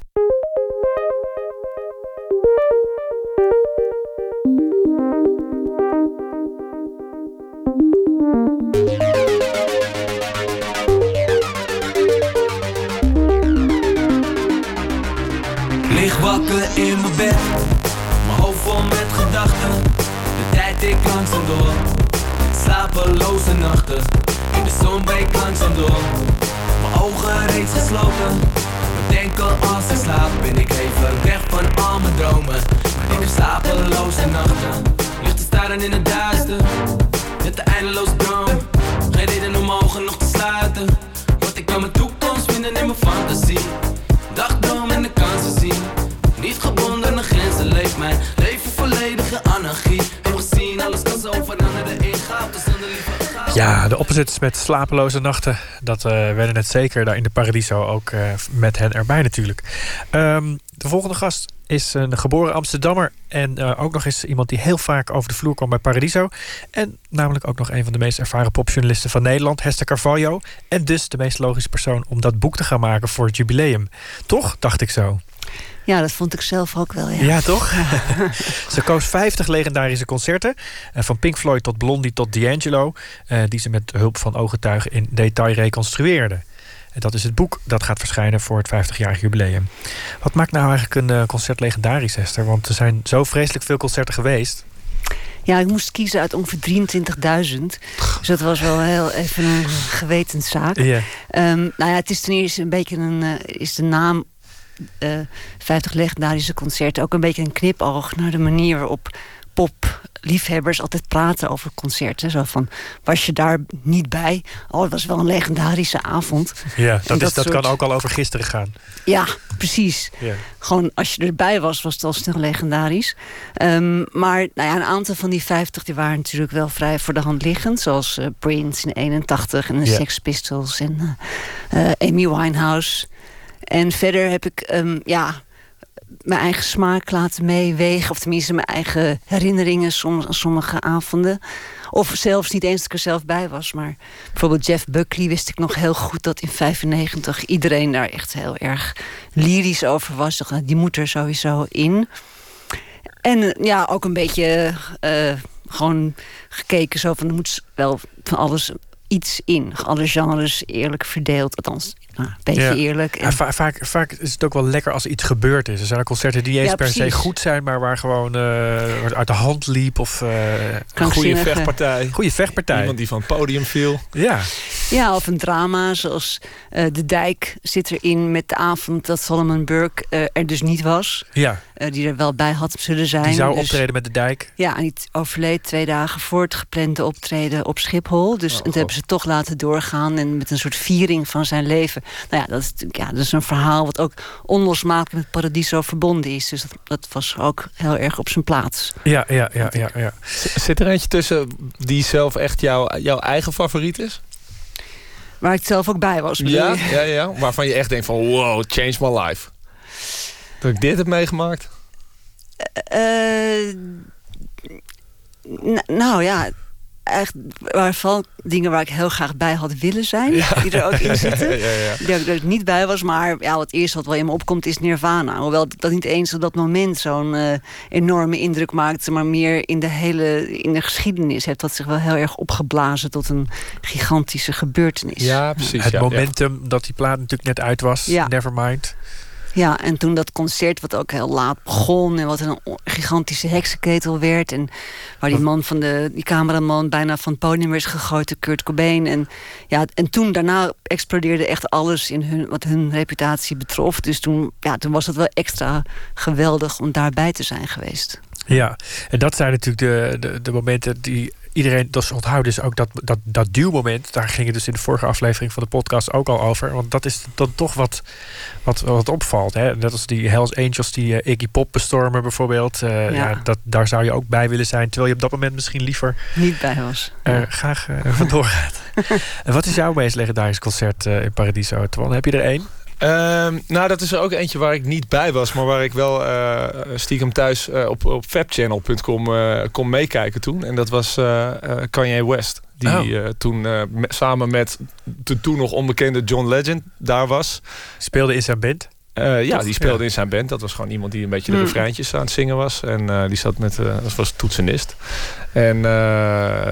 Door, slapeloze nachten. In de zon breekt langzaam door, mijn ogen reeds gesloten. Denken als ik slaap ben ik even weg van al mijn dromen. Maar ik heb slapeloze nachten, ligt te staren in het duister. Met de eindeloze droom, geen reden om ogen nog te sluiten. Want ik kan mijn toekomst vinden in mijn fantasie. Dagdroom en de kansen zien. Niet gebonden aan grenzen leeft mijn Ja, de opposites met slapeloze nachten. Dat eh, werden net zeker daar in de Paradiso ook eh, met hen erbij natuurlijk. Ehm, de volgende gast is een geboren Amsterdammer. En eh, ook nog eens iemand die heel vaak over de vloer kwam bij Paradiso. En namelijk ook nog een van de meest ervaren popjournalisten van Nederland, Hester Carvalho. En dus de meest logische persoon om dat boek te gaan maken voor het jubileum. Toch, dacht ik zo. Ja, dat vond ik zelf ook wel, ja. Ja, toch? ze koos 50 legendarische concerten. eh, Van Pink Floyd tot Blondie tot D'Angelo. eh, Die ze met hulp van ooggetuigen in detail reconstrueerde. En dat is het boek dat gaat verschijnen voor het 50-jarig jubileum. Wat maakt nou eigenlijk een eh, concert legendarisch, Esther? Want er zijn zo vreselijk veel concerten geweest. Ja, ik moest kiezen uit ongeveer 23.000. Dus dat was wel heel even een gewetenszaak. Ehm, nou ja, het is ten eerste een beetje een... is de naam eh 50 legendarische concerten ook een beetje een knipoog... naar de manier waarop popliefhebbers altijd praten over concerten. Zo van, was je daar niet bij? Oh, het was wel een legendarische avond. Ja, dat, is, dat soort- kan ook al over gisteren gaan. Ja, precies. Ja. Gewoon als je erbij was, was het al snel legendarisch. Ehm, maar nou ja, een aantal van die 50 die waren natuurlijk wel vrij voor de hand liggend. Zoals eh, Prince in 81 en de Ja. Sex Pistols en eh, eh, Amy Winehouse. En verder heb ik ja, ja, mijn eigen smaak laten meewegen. Of tenminste mijn eigen herinneringen soms aan sommige avonden. Of zelfs niet eens dat ik er zelf bij was. Maar bijvoorbeeld Jeff Buckley wist ik nog heel goed dat in 95 iedereen daar echt heel erg lyrisch over was. Dacht, Die moet er sowieso in. En ja, ook een beetje eh, gewoon gekeken zo van er moet wel van alles iets in. Alle genres eerlijk verdeeld. Althans, nou, een beetje Ja. eerlijk. Ja, va- vaak, vaak is het ook wel lekker als er iets gebeurd is. Er zijn concerten die niet eens Ja, per se goed zijn, maar waar gewoon eh, uit de hand liep. Of eh Goede Krankzinnige. vechtpartij. goede vechtpartij. Iemand die van het podium viel. Ja, Ja, of een drama zoals eh, De Dijk zit erin met de avond dat Solomon Burke eh, er dus niet was. ja, die er wel bij had zullen zijn. die zou Dus- optreden met de dijk. Ja, en die overleed twee dagen voor het geplande optreden op Schiphol. Dus Oh, toen God. hebben ze toch laten doorgaan en met een soort viering van zijn leven. Nou ja, dat is natuurlijk ja, dat is een verhaal wat ook onlosmakelijk met Paradiso verbonden is. Dus dat, dat was ook heel erg op zijn plaats. Ja, ja, ja, ja. ja. Zit er eentje tussen die zelf echt jouw, jouw eigen favoriet is? Waar ik zelf ook bij was. Ja, ja, ja. Waarvan je echt denkt van wow, change my life. Dat ik dit heb meegemaakt. Eh, n- nou ja, echt waarvan dingen waar ik heel graag bij had willen zijn, die er ook in zitten. Ja, ja. Die ik er niet bij was, maar ja, wat eerst wat wel in me opkomt is Nirvana. Hoewel dat niet eens op dat moment zo'n eh, enorme indruk maakte, maar meer in de hele in de geschiedenis heeft dat zich wel heel erg opgeblazen tot een gigantische gebeurtenis. Ja, precies. Het ja, momentum dat die plaat natuurlijk net uit was. Ja. Nevermind. Ja, en toen dat concert, wat ook heel laat begon... en wat een gigantische heksenketel werd... en waar die man van de die cameraman bijna van het podium werd gegooid... door Kurt Cobain. En, ja, en toen daarna explodeerde echt alles in hun, wat hun reputatie betrof. Dus toen, ja, toen was het wel extra geweldig om daarbij te zijn geweest. Ja, en dat zijn natuurlijk de, de, de momenten die iedereen dus onthoudt. Dus ook dat, dat, dat duwmoment, daar ging het dus in de vorige aflevering van de podcast ook al over. Want dat is dan toch wat, wat, wat opvalt. Hè? Net als die Hells Angels die eh, Iggy Pop bestormen bijvoorbeeld. Eh, ja. Ja. dat, daar zou je ook bij willen zijn. Terwijl je op dat moment misschien liever Niet bij was. er graag eh, vandoor gaat. en wat is jouw meest legendarisch concert eh, in Paradiso? Twan, heb je er één? Ehm, nou, dat is er ook eentje waar ik niet bij was, maar waar ik wel eh, stiekem thuis eh, op, op fabchannel.com eh, kon meekijken toen. En dat was Kanye West. Die Oh. toen me- samen met de toen nog onbekende John Legend daar was. Speelde in zijn band. Ja, die speelde Ja. in zijn band. Dat was gewoon iemand die een beetje de Hmm. refreintjes aan het zingen was. En die zat met, dat was toetsenist. En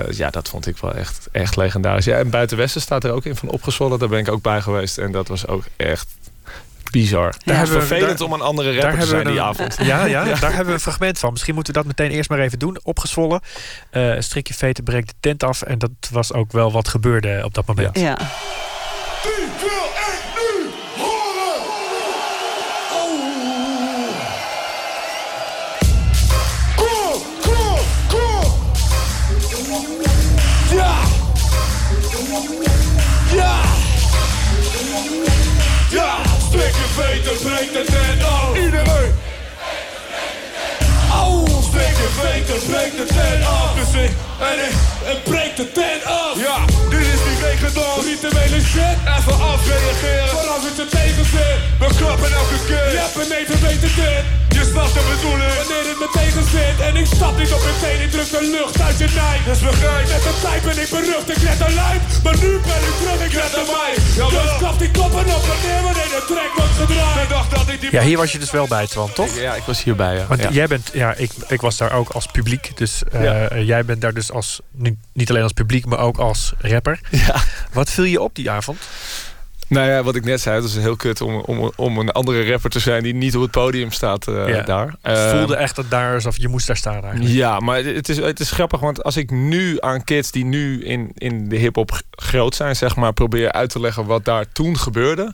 ja, dat vond ik wel echt, echt legendarisch. Ja, en Buiten Westen staat er ook in van opgezwollen. Daar ben ik ook bij geweest. En dat was ook echt bizar. Was hebben we- vervelend daar- om een andere rapper te zijn die avond. Ja, ja, daar hebben we een fragment van. Misschien moeten we dat meteen eerst maar even doen. Opgezwollen. Eh, een strikje veten breekt de tent af. En dat was ook wel wat gebeurde op dat moment. Ja. Ja! Je veten, de tent af! Iedereen! Au! Stik je veten, de tent af! Dus ik, en ik, en breek de tent af! Ja, is die regendag! Rituele shit! Even afreageren! Voor als het je tegen zit! We klappen elke keer! Je hebt een meter beter dit! Je snapt de bedoeling! Wanneer het me tegen zit! En ik stap niet op meteen, ik druk de lucht uit je nij! Dus begrijp! Met de tijd ben ik berucht, ik red een lijn! Maar nu ben ik terug, ik red een mij! Dus klap die koppen op wanneer wanneer de track wordt gedraaid! Ik dacht dat ik die Ja, hier was je dus wel bij, Twan, toch? Ja, ik was hierbij. Ja. Want Ja. jij bent, ja, ik, ik was daar ook als publiek. Dus eh, Ja. jij bent daar dus als, niet, niet alleen als publiek, maar ook als rapper. Ja. Wat viel je op die avond? Nou ja, wat ik net zei, het is heel kut om, om, om een andere rapper te zijn die niet op het podium staat eh, Ja. daar. Het Eh, voelde echt dat daar alsof je moest daar staan eigenlijk. Ja, maar het is, het is grappig, want als ik nu aan kids die nu in, in de hip-hop groot zijn, zeg maar, probeer uit te leggen wat daar toen gebeurde.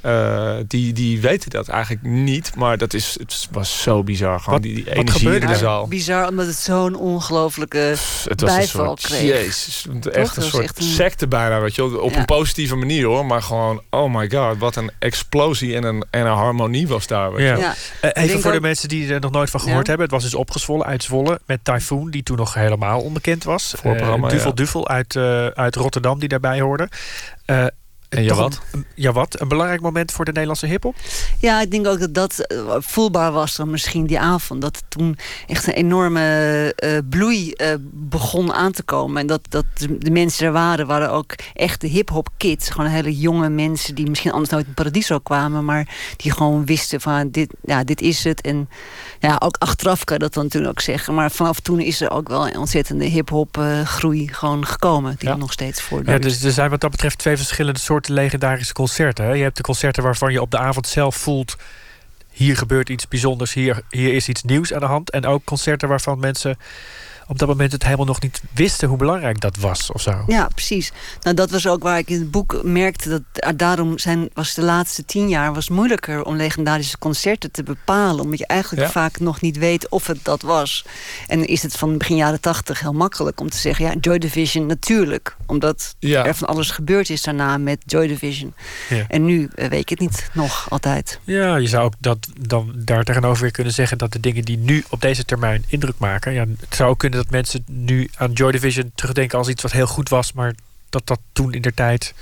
Eh, die, die weten dat eigenlijk niet, maar dat is, het was zo bizar. Gewoon Wat- die, die wat energie gebeurde in de er? zaal. Bizar, omdat het zo'n ongelooflijke Het was een bijval soort, kreeg. jezus, Toch? echt een soort echt een- secte bijna, weet je. Op Ja. een positieve manier hoor, maar gewoon, oh my god, wat een explosie en een, en een harmonie was daar. Weet je Ja. wel. Ja. Eh, even denk voor de mensen die er nog nooit van gehoord Ja. hebben. Het was dus opgezwollen uit Zwolle met Typhoon, die toen nog helemaal onbekend was. Voorprogramma, Eh, Duvel ja. Duvel uit, uit Rotterdam, die daarbij hoorde. En toch Jawad? een- Ja, wat? Een belangrijk moment voor de Nederlandse hiphop? Ja, ik denk ook dat dat eh, voelbaar was dan misschien die avond. Dat toen echt een enorme eh, bloei eh, begon aan te komen. En dat, dat de, mensen er waren, waren ook echt de hip-hop kids. Gewoon hele jonge mensen die misschien anders nooit in Paradiso kwamen. Maar die gewoon wisten van dit, ja, dit is het. En ja, ook achteraf kan je dat dan toen ook zeggen. Maar vanaf toen is er ook wel een ontzettende hip-hop eh, groei gewoon gekomen. Die Ja. nog steeds Ja, voortduurt. dus er zijn wat dat betreft twee verschillende soorten legendarische concerten. Je hebt de concerten waarvan je op de avond zelf voelt... hier gebeurt iets bijzonders, hier, hier is iets nieuws aan de hand. En ook concerten waarvan mensen op dat moment het helemaal nog niet wisten... hoe belangrijk dat was of zo. Ja, precies. Nou, dat was ook waar ik in het boek merkte dat ah, daarom zijn, was de laatste tien jaar was moeilijker om legendarische concerten te bepalen. Omdat je eigenlijk Ja. vaak nog niet weet of het dat was. En is het van begin jaren tachtig heel makkelijk om te zeggen: ja, Joy Division natuurlijk. Omdat Ja. er van alles gebeurd is daarna met Joy Division. Ja. En nu eh, weet ik het niet nog altijd. Ja, je zou ook dat dan daar tegenover weer kunnen zeggen dat de dingen die nu op deze termijn indruk maken. Ja, het zou ook kunnen dat mensen nu aan Joy Division terugdenken als iets wat heel goed was, maar dat dat toen in der tijd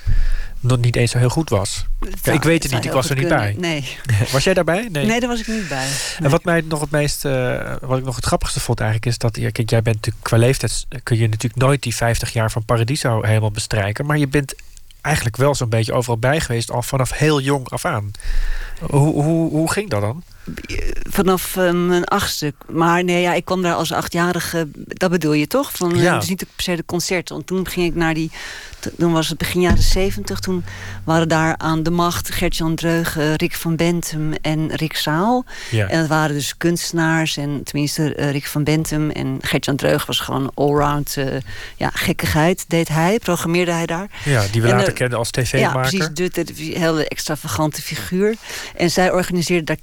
nog niet eens zo heel goed was. Ja, ik weet het niet, ik was er niet bij. Nee. Was jij daarbij? Nee. daar was ik niet bij. En wat mij nog het meest, eh, wat ik nog het grappigste vond eigenlijk, is dat kijk, jij bent natuurlijk qua leeftijd kun je natuurlijk nooit die 50 jaar van Paradiso helemaal bestrijken, maar je bent eigenlijk wel zo'n beetje overal bij geweest al vanaf heel jong af aan. Hoe, hoe, hoe ging dat dan? Vanaf mijn achtste. Maar nee, ja, ik kwam daar als achtjarige. Dat bedoel je toch? Van, eh, Ja. Dus niet per se de concerten. Want toen ging ik naar die. Toen was het begin jaren zeventig. Toen waren daar aan de macht Gert-Jan Dreugen, Rick van Bentum en Rick Zaal. Ja. En dat waren dus kunstenaars. En tenminste, eh, Rick van Bentum en Gert-Jan Dreugen was gewoon allround eh, ja, gekkigheid. Deed hij, programmeerde hij daar. Ja, die we En, later kenden als Ja, tv-maker. precies. De, de, de hele extravagante figuur. En zij organiseerde daar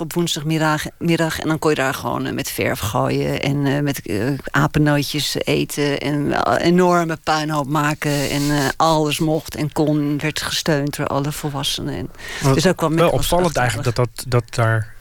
op woensdagmiddag. Middag, en dan kon je daar gewoon eh, met verf gooien. En eh, met eh, apennootjes eten. En enorme puinhoop maken. En alles mocht en kon. Werd gesteund door alle volwassenen. En, Wat dus ook kwam wel opvallend eigenlijk dat, dat, dat, daar,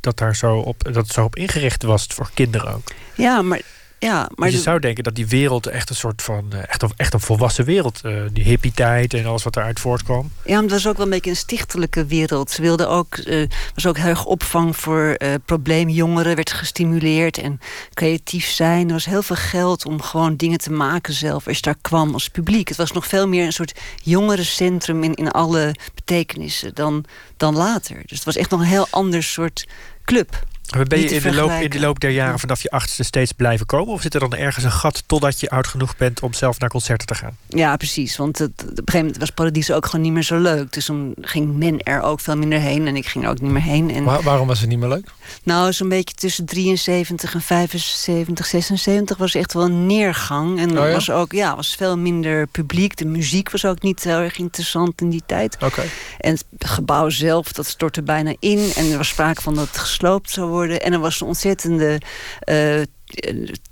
dat, daar zo op, dat het zo op ingericht was voor kinderen ook. Ja, maar... Ja, maar je zou denken dat die wereld echt een soort van eh, echt een, echt een volwassen wereld, eh, die hippie-tijd en alles wat eruit voortkwam. Ja, maar het was ook wel een beetje een stichtelijke wereld. Ze wilden ook, eh was ook heel erg opvang voor eh probleemjongeren, werd gestimuleerd en creatief zijn. Er was heel veel geld om gewoon dingen te maken zelf als je daar kwam als publiek. Het was nog veel meer een soort jongerencentrum in, in alle betekenissen dan, dan later. Dus het was echt nog een heel ander soort club. Ben je in de, loop, in de vergelijken. loop der jaren vanaf je achtste steeds blijven komen? Of zit er dan ergens een gat totdat je oud genoeg bent om zelf naar concerten te gaan? Ja, precies. Want het, op een gegeven moment was Paradies ook gewoon niet meer zo leuk. Dus toen ging men er ook veel minder heen en ik ging er ook niet meer heen. En Waar- waarom was het niet meer leuk? Nou, zo'n beetje tussen 73 en 75, 76 was echt wel een neergang. En Oh ja? was ook, ja, was veel minder publiek. De muziek was ook niet heel erg interessant in die tijd. Oké. En het gebouw zelf, dat stortte bijna in. En er was sprake van dat het gesloopt zou worden. En er was een ontzettende eh,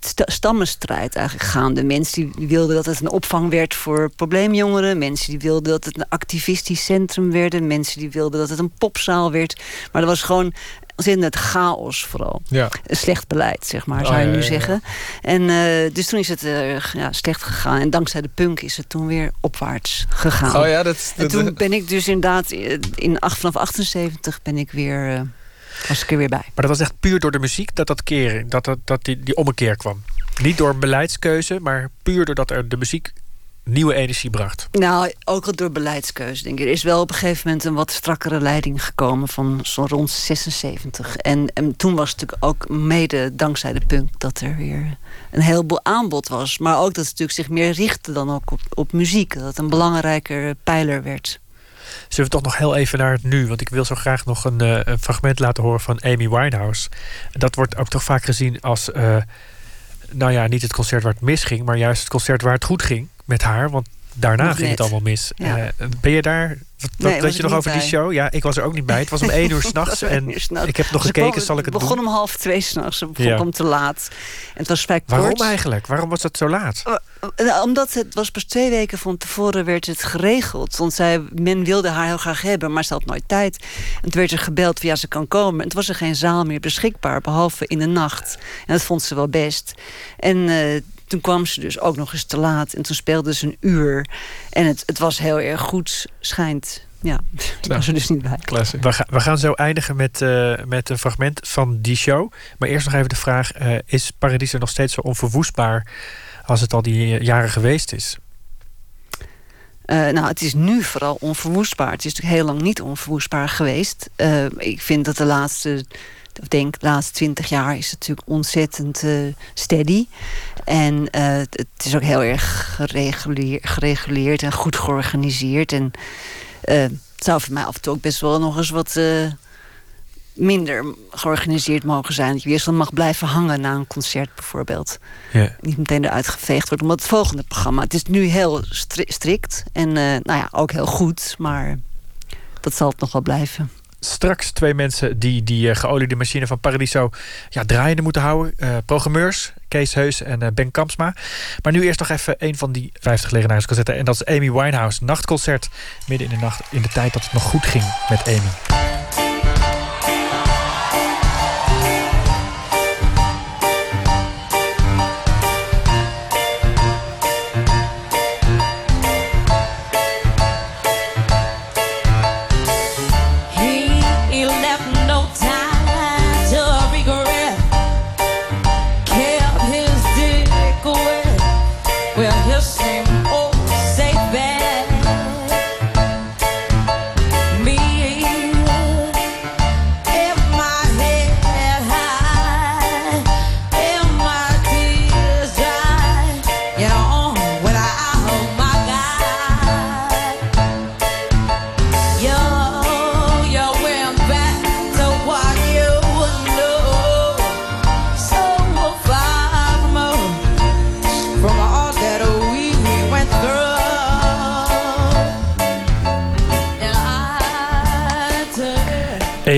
st- stammenstrijd eigenlijk gaande. Mensen die wilden dat het een opvang werd voor probleemjongeren. Mensen die wilden dat het een activistisch centrum werd. Mensen die wilden dat het een popzaal werd. Maar er was gewoon ontzettend chaos vooral. Ja. Een slecht beleid, zeg maar, Oh, zou je ja, nu ja, zeggen. En eh, dus toen is het eh, ja, slecht gegaan. En dankzij de punk is het toen weer opwaarts gegaan. Oh ja, dat... En toen ben ik dus inderdaad in vanaf 78 ben ik weer, was ik er weer bij. Maar dat was echt puur door de muziek dat dat keren, dat, dat, dat die, die ommekeer kwam. Niet door beleidskeuze, maar puur doordat er de muziek nieuwe energie bracht. Nou, ook al door beleidskeuze, denk ik. Er is wel op een gegeven moment een wat strakkere leiding gekomen van zo rond 76. En, en toen was het natuurlijk ook mede dankzij de punk dat er weer een heleboel aanbod was. Maar ook dat het natuurlijk zich meer richtte dan ook op, op muziek. Dat het een belangrijker pijler werd. Zullen we toch nog heel even naar het nu? Want ik wil zo graag nog een, eh, een fragment laten horen van Amy Winehouse. Dat wordt ook toch vaak gezien als... eh, nou ja, niet het concert waar het misging... maar juist het concert waar het goed ging met haar. Want daarna Nog ging het allemaal mis. Ja. Eh, ben je daar... Wat Nee, weet was je nog over die show? Ja, ik was er ook niet bij. Het was om één uur s'nachts. En uur 's ik heb nog gekeken, zal ik het begon doen? om half twee s'nachts. Het begon Ja. om te laat. En het was vrij Waarom kort. eigenlijk? Waarom was het zo laat? Eh, Omdat het was pas twee weken van tevoren werd het geregeld. Want zij, men wilde haar heel graag hebben, maar ze had nooit tijd. En toen werd er gebeld via ze kan komen. En toen was er geen zaal meer beschikbaar, behalve in de nacht. En dat vond ze wel best. En eh, toen kwam ze dus ook nog eens te laat. En toen speelde ze een uur. En het, het was heel erg goed, schijnt. Ja, ik was er dus niet bij. Classic. We, ga- we gaan zo eindigen met, eh, met een fragment van die show. Maar eerst nog even de vraag: eh, is Paradiso nog steeds zo onverwoestbaar als het al die eh, jaren geweest is? Eh, nou, het is nu vooral onverwoestbaar. Het is natuurlijk heel lang niet onverwoestbaar geweest. Eh, ik vind dat de laatste, ik denk de laatste twintig jaar is het natuurlijk ontzettend eh, steady. En eh, het is ook heel erg gereguleer- gereguleerd en goed georganiseerd. En eh, het zou voor mij af en toe ook best wel nog eens wat minder georganiseerd mogen zijn. Dat je weer zo mag blijven hangen na een concert bijvoorbeeld Ja. niet meteen eruit geveegd wordt. Omdat het volgende programma. Het is nu heel stri- strikt. En nou ja, ook heel goed. Maar dat zal het nog wel blijven. Straks twee mensen die die eh, geoliede machine van Paradiso ja, draaiende moeten houden. Eh, programmeurs, Kees Heus en eh, Ben Kampsma. Maar nu eerst nog even een van die 50 legendaarsconcerten. En dat is Amy Winehouse. Nachtconcert midden in de nacht. In de tijd dat het nog goed ging met Amy.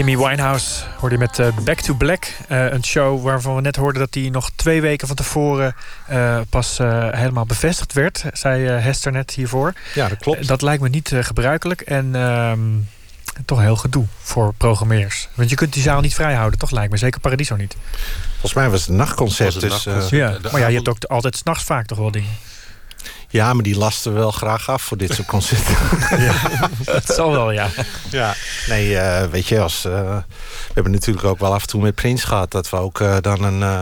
Amy Winehouse hoorde je met eh, Back to Black. Eh, een show waarvan we net hoorden dat die nog twee weken van tevoren eh, pas helemaal bevestigd werd. Zei eh, Hester net hiervoor. Ja, dat klopt. dat lijkt me niet eh, gebruikelijk. En ehm, toch heel gedoe voor programmeurs. Want je kunt die zaal niet vrij houden, toch lijkt me. Zeker Paradiso niet. Volgens mij was het een nachtconcert. Was het dus, nachtconcert. eh, ja, maar ja, je hebt ook altijd s'nachts vaak toch wel dingen. Ja, maar die lasten wel graag af voor dit soort concerten. Dat zal wel, ja. Ja, nee, eh, weet je, als, eh, we hebben natuurlijk ook wel af en toe met Prins gehad... dat we ook eh, dan een, eh,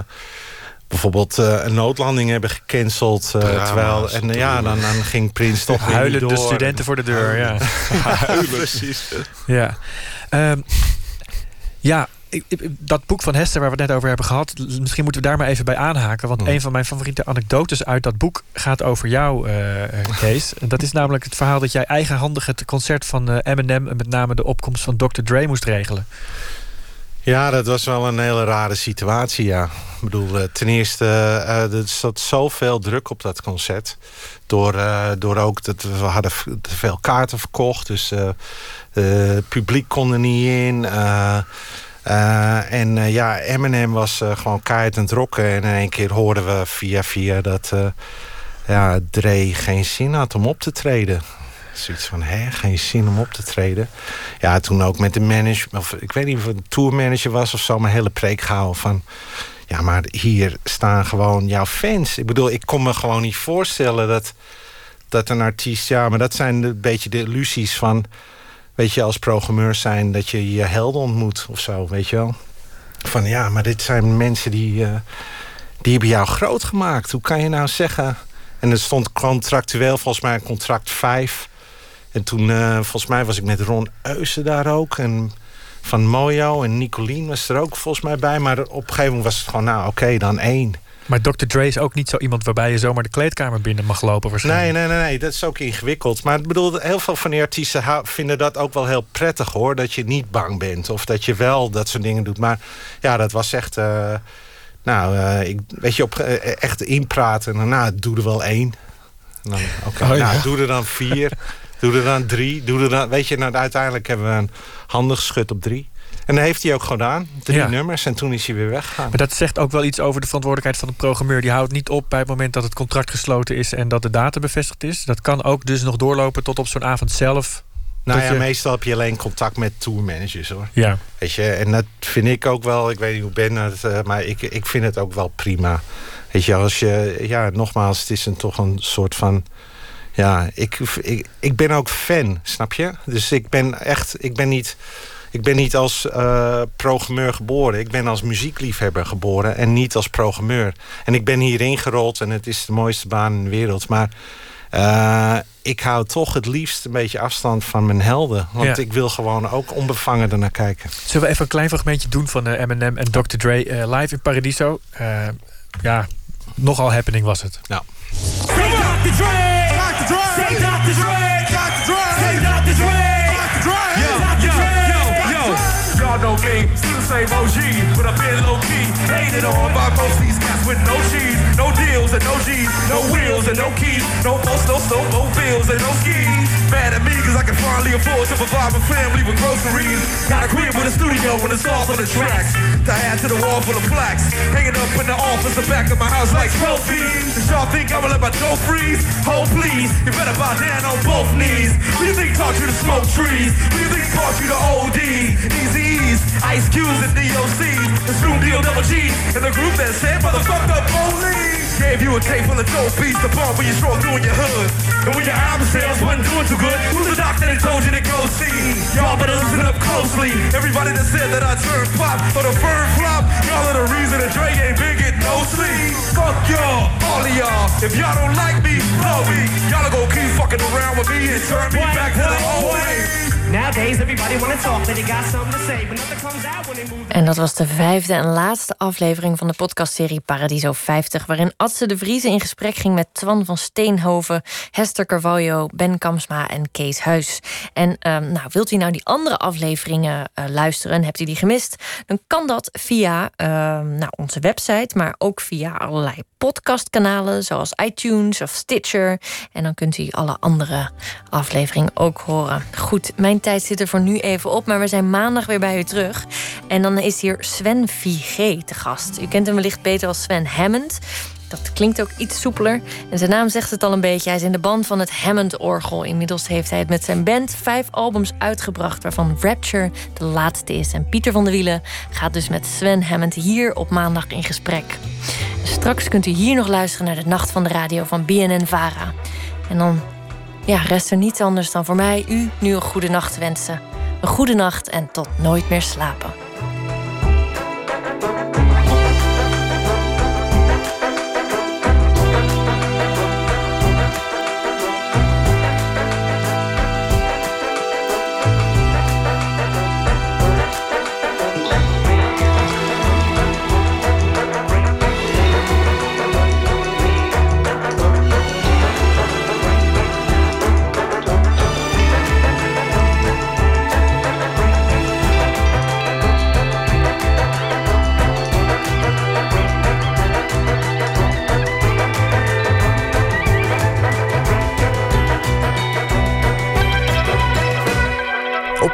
bijvoorbeeld eh, een noodlanding hebben gecanceld. eh, Drama's, terwijl, en ja, dan, dan ging Prins toch weer Huilen de studenten voor de deur, ja. Precies. Ja. Ehm, ja, ik- ik- dat boek van Hester waar we het net over hebben gehad... misschien moeten we daar maar even bij aanhaken. Want een van mijn favoriete anekdotes uit dat boek... gaat over jou, eh, Kees. Dat is namelijk het verhaal dat jij eigenhandig... het concert van eh, Eminem... en met name de opkomst van Dr. Dre moest regelen. Ja, dat was wel een hele rare situatie, ja. Ik bedoel, ten eerste, er zat zoveel druk op dat concert. Door, door ook dat we hadden te veel kaarten verkocht. Dus het publiek kon er niet in. Eh, en eh, ja, Eminem was eh, gewoon keihard aan het rocken. En in één keer hoorden we via via dat ja, Dre geen zin had om op te treden. Zoiets van, hè, geen zin om op te treden. Ja, toen ook met de manager, of ik weet niet of het een tourmanager was of zo, maar hele preek gehouden van. Ja, maar hier staan gewoon jouw fans. Ik bedoel, ik kon me gewoon niet voorstellen dat, dat een artiest, ja, maar dat zijn een beetje de illusies van, weet je, als programmeur zijn, dat je je helden ontmoet of zo, weet je wel. Van ja, maar dit zijn mensen die, eh, die hebben jou groot gemaakt. Hoe kan je nou zeggen? En er stond contractueel volgens mij contract 5. En toen, eh, volgens mij was ik met Ron Eusen daar ook. En van Mojo en Nicolien was er ook volgens mij bij. Maar op een gegeven moment was het gewoon, nou oké, dan één. Maar Dr. Dre is ook niet zo iemand waarbij je zomaar de kleedkamer binnen mag lopen waarschijnlijk. Nee, nee, nee, nee, dat is ook ingewikkeld. Maar ik bedoel, heel veel van die artiesten vinden dat ook wel heel prettig hoor. Dat je niet bang bent. Of dat je wel dat soort dingen doet. Maar ja, dat was echt. eh, nou, eh, ik, weet je, op eh, echt inpraten. En nou, doe er wel één. Dan, Oké, Oh, ja. nou, doe er dan vier. doe er dan drie. Doe er dan, weet je, nou, uiteindelijk hebben we een handen geschud op drie. En dat heeft hij ook gedaan. Drie Ja. nummers. En toen is hij weer weggegaan. Maar dat zegt ook wel iets over de verantwoordelijkheid van de programmeur. Die houdt niet op bij het moment dat het contract gesloten is en dat de datum bevestigd is. Dat kan ook dus nog doorlopen tot op zo'n avond zelf. Nou ja, je- meestal heb je alleen contact met tourmanagers hoor. Ja. Weet je, en dat vind ik ook wel, ik weet niet hoe Ben het, eh, maar ik, ik vind het ook wel prima. Weet je, als je, ja, nogmaals, het is een, toch een soort van. Ja, ik, ik, ik ben ook fan, snap je? Dus ik ben echt, ik ben niet. Ik ben niet als eh, programmeur geboren. Ik ben als muziekliefhebber geboren en niet als programmeur. En ik ben hierin gerold en het is de mooiste baan in de wereld. Maar eh, ik hou toch het liefst een beetje afstand van mijn helden. Want Ja. ik wil gewoon ook onbevangen ernaar kijken. Zullen we even een klein fragmentje doen van eh, Eminem en Dr. Dre live in Paradiso? Eh, ja, nogal happening was het. Nou. Dr. Dre. Dr. Dre. Dr. Dre. Y'all know me, still same OG, but I've been low key. Hated on by most these cats with no cheese, no deals and no G's, no wheels and no keys, no post, no no no bills and no skis. Mad at me finally afford to provide my family with groceries. Got a crib with a studio and it's off on the tracks. To add to the wall full of plaques, hanging up in the office, the back of my house like trophies. Does y'all think I'ma let my dough freeze? Oh please, you better bow down on both knees. Who you think taught you to smoke trees? Who you think taught you to OD? E's, Ice Q's and DOC, the Snoop Deal Double G, and the group that said motherfuck the police. Gave you a tape full of dope beats to bump when you stroll through in your hood. And when your album sales wasn't doing too good, who's the doctor that told you to go see? Y'all better listen up closely. Everybody that said that I turned pop or the firm flop, y'all are the reason that Dre ain't been getting no sleep. Fuck y'all, all of y'all. If y'all don't like me, love me. Y'all are gonna keep fucking around with me and turn me back to the old way. En dat was de vijfde en laatste aflevering van de podcastserie Paradiso 50... waarin Adse de Vrieze in gesprek ging met Twan van Steenhoven... Hester Carvalho, Ben Kamsma en Kees Huis. En ehm, nou, wilt u nou die andere afleveringen eh, luisteren... en hebt u die gemist, dan kan dat via ehm, nou, onze website... maar ook via allerlei podcastkanalen... zoals iTunes of Stitcher. En dan kunt u alle andere afleveringen ook horen. Goed, mijn tijd zit er voor nu even op... maar we zijn maandag weer bij u terug... En dan is hier Sven Vigé te gast. U kent hem wellicht beter als Sven Hammond. Dat klinkt ook iets soepeler. En zijn naam zegt het al een beetje. Hij is in de band van het Hammond-orgel. Inmiddels heeft hij het met zijn band vijf albums uitgebracht... waarvan Rapture de laatste is. En Pieter van der Wielen gaat dus met Sven Hammond... hier op maandag in gesprek. Straks kunt u hier nog luisteren naar de Nacht van de Radio van BNN-VARA. En dan ja, rest er niets anders dan voor mij u nu een goede nacht te wensen. Een goede nacht en tot nooit meer slapen.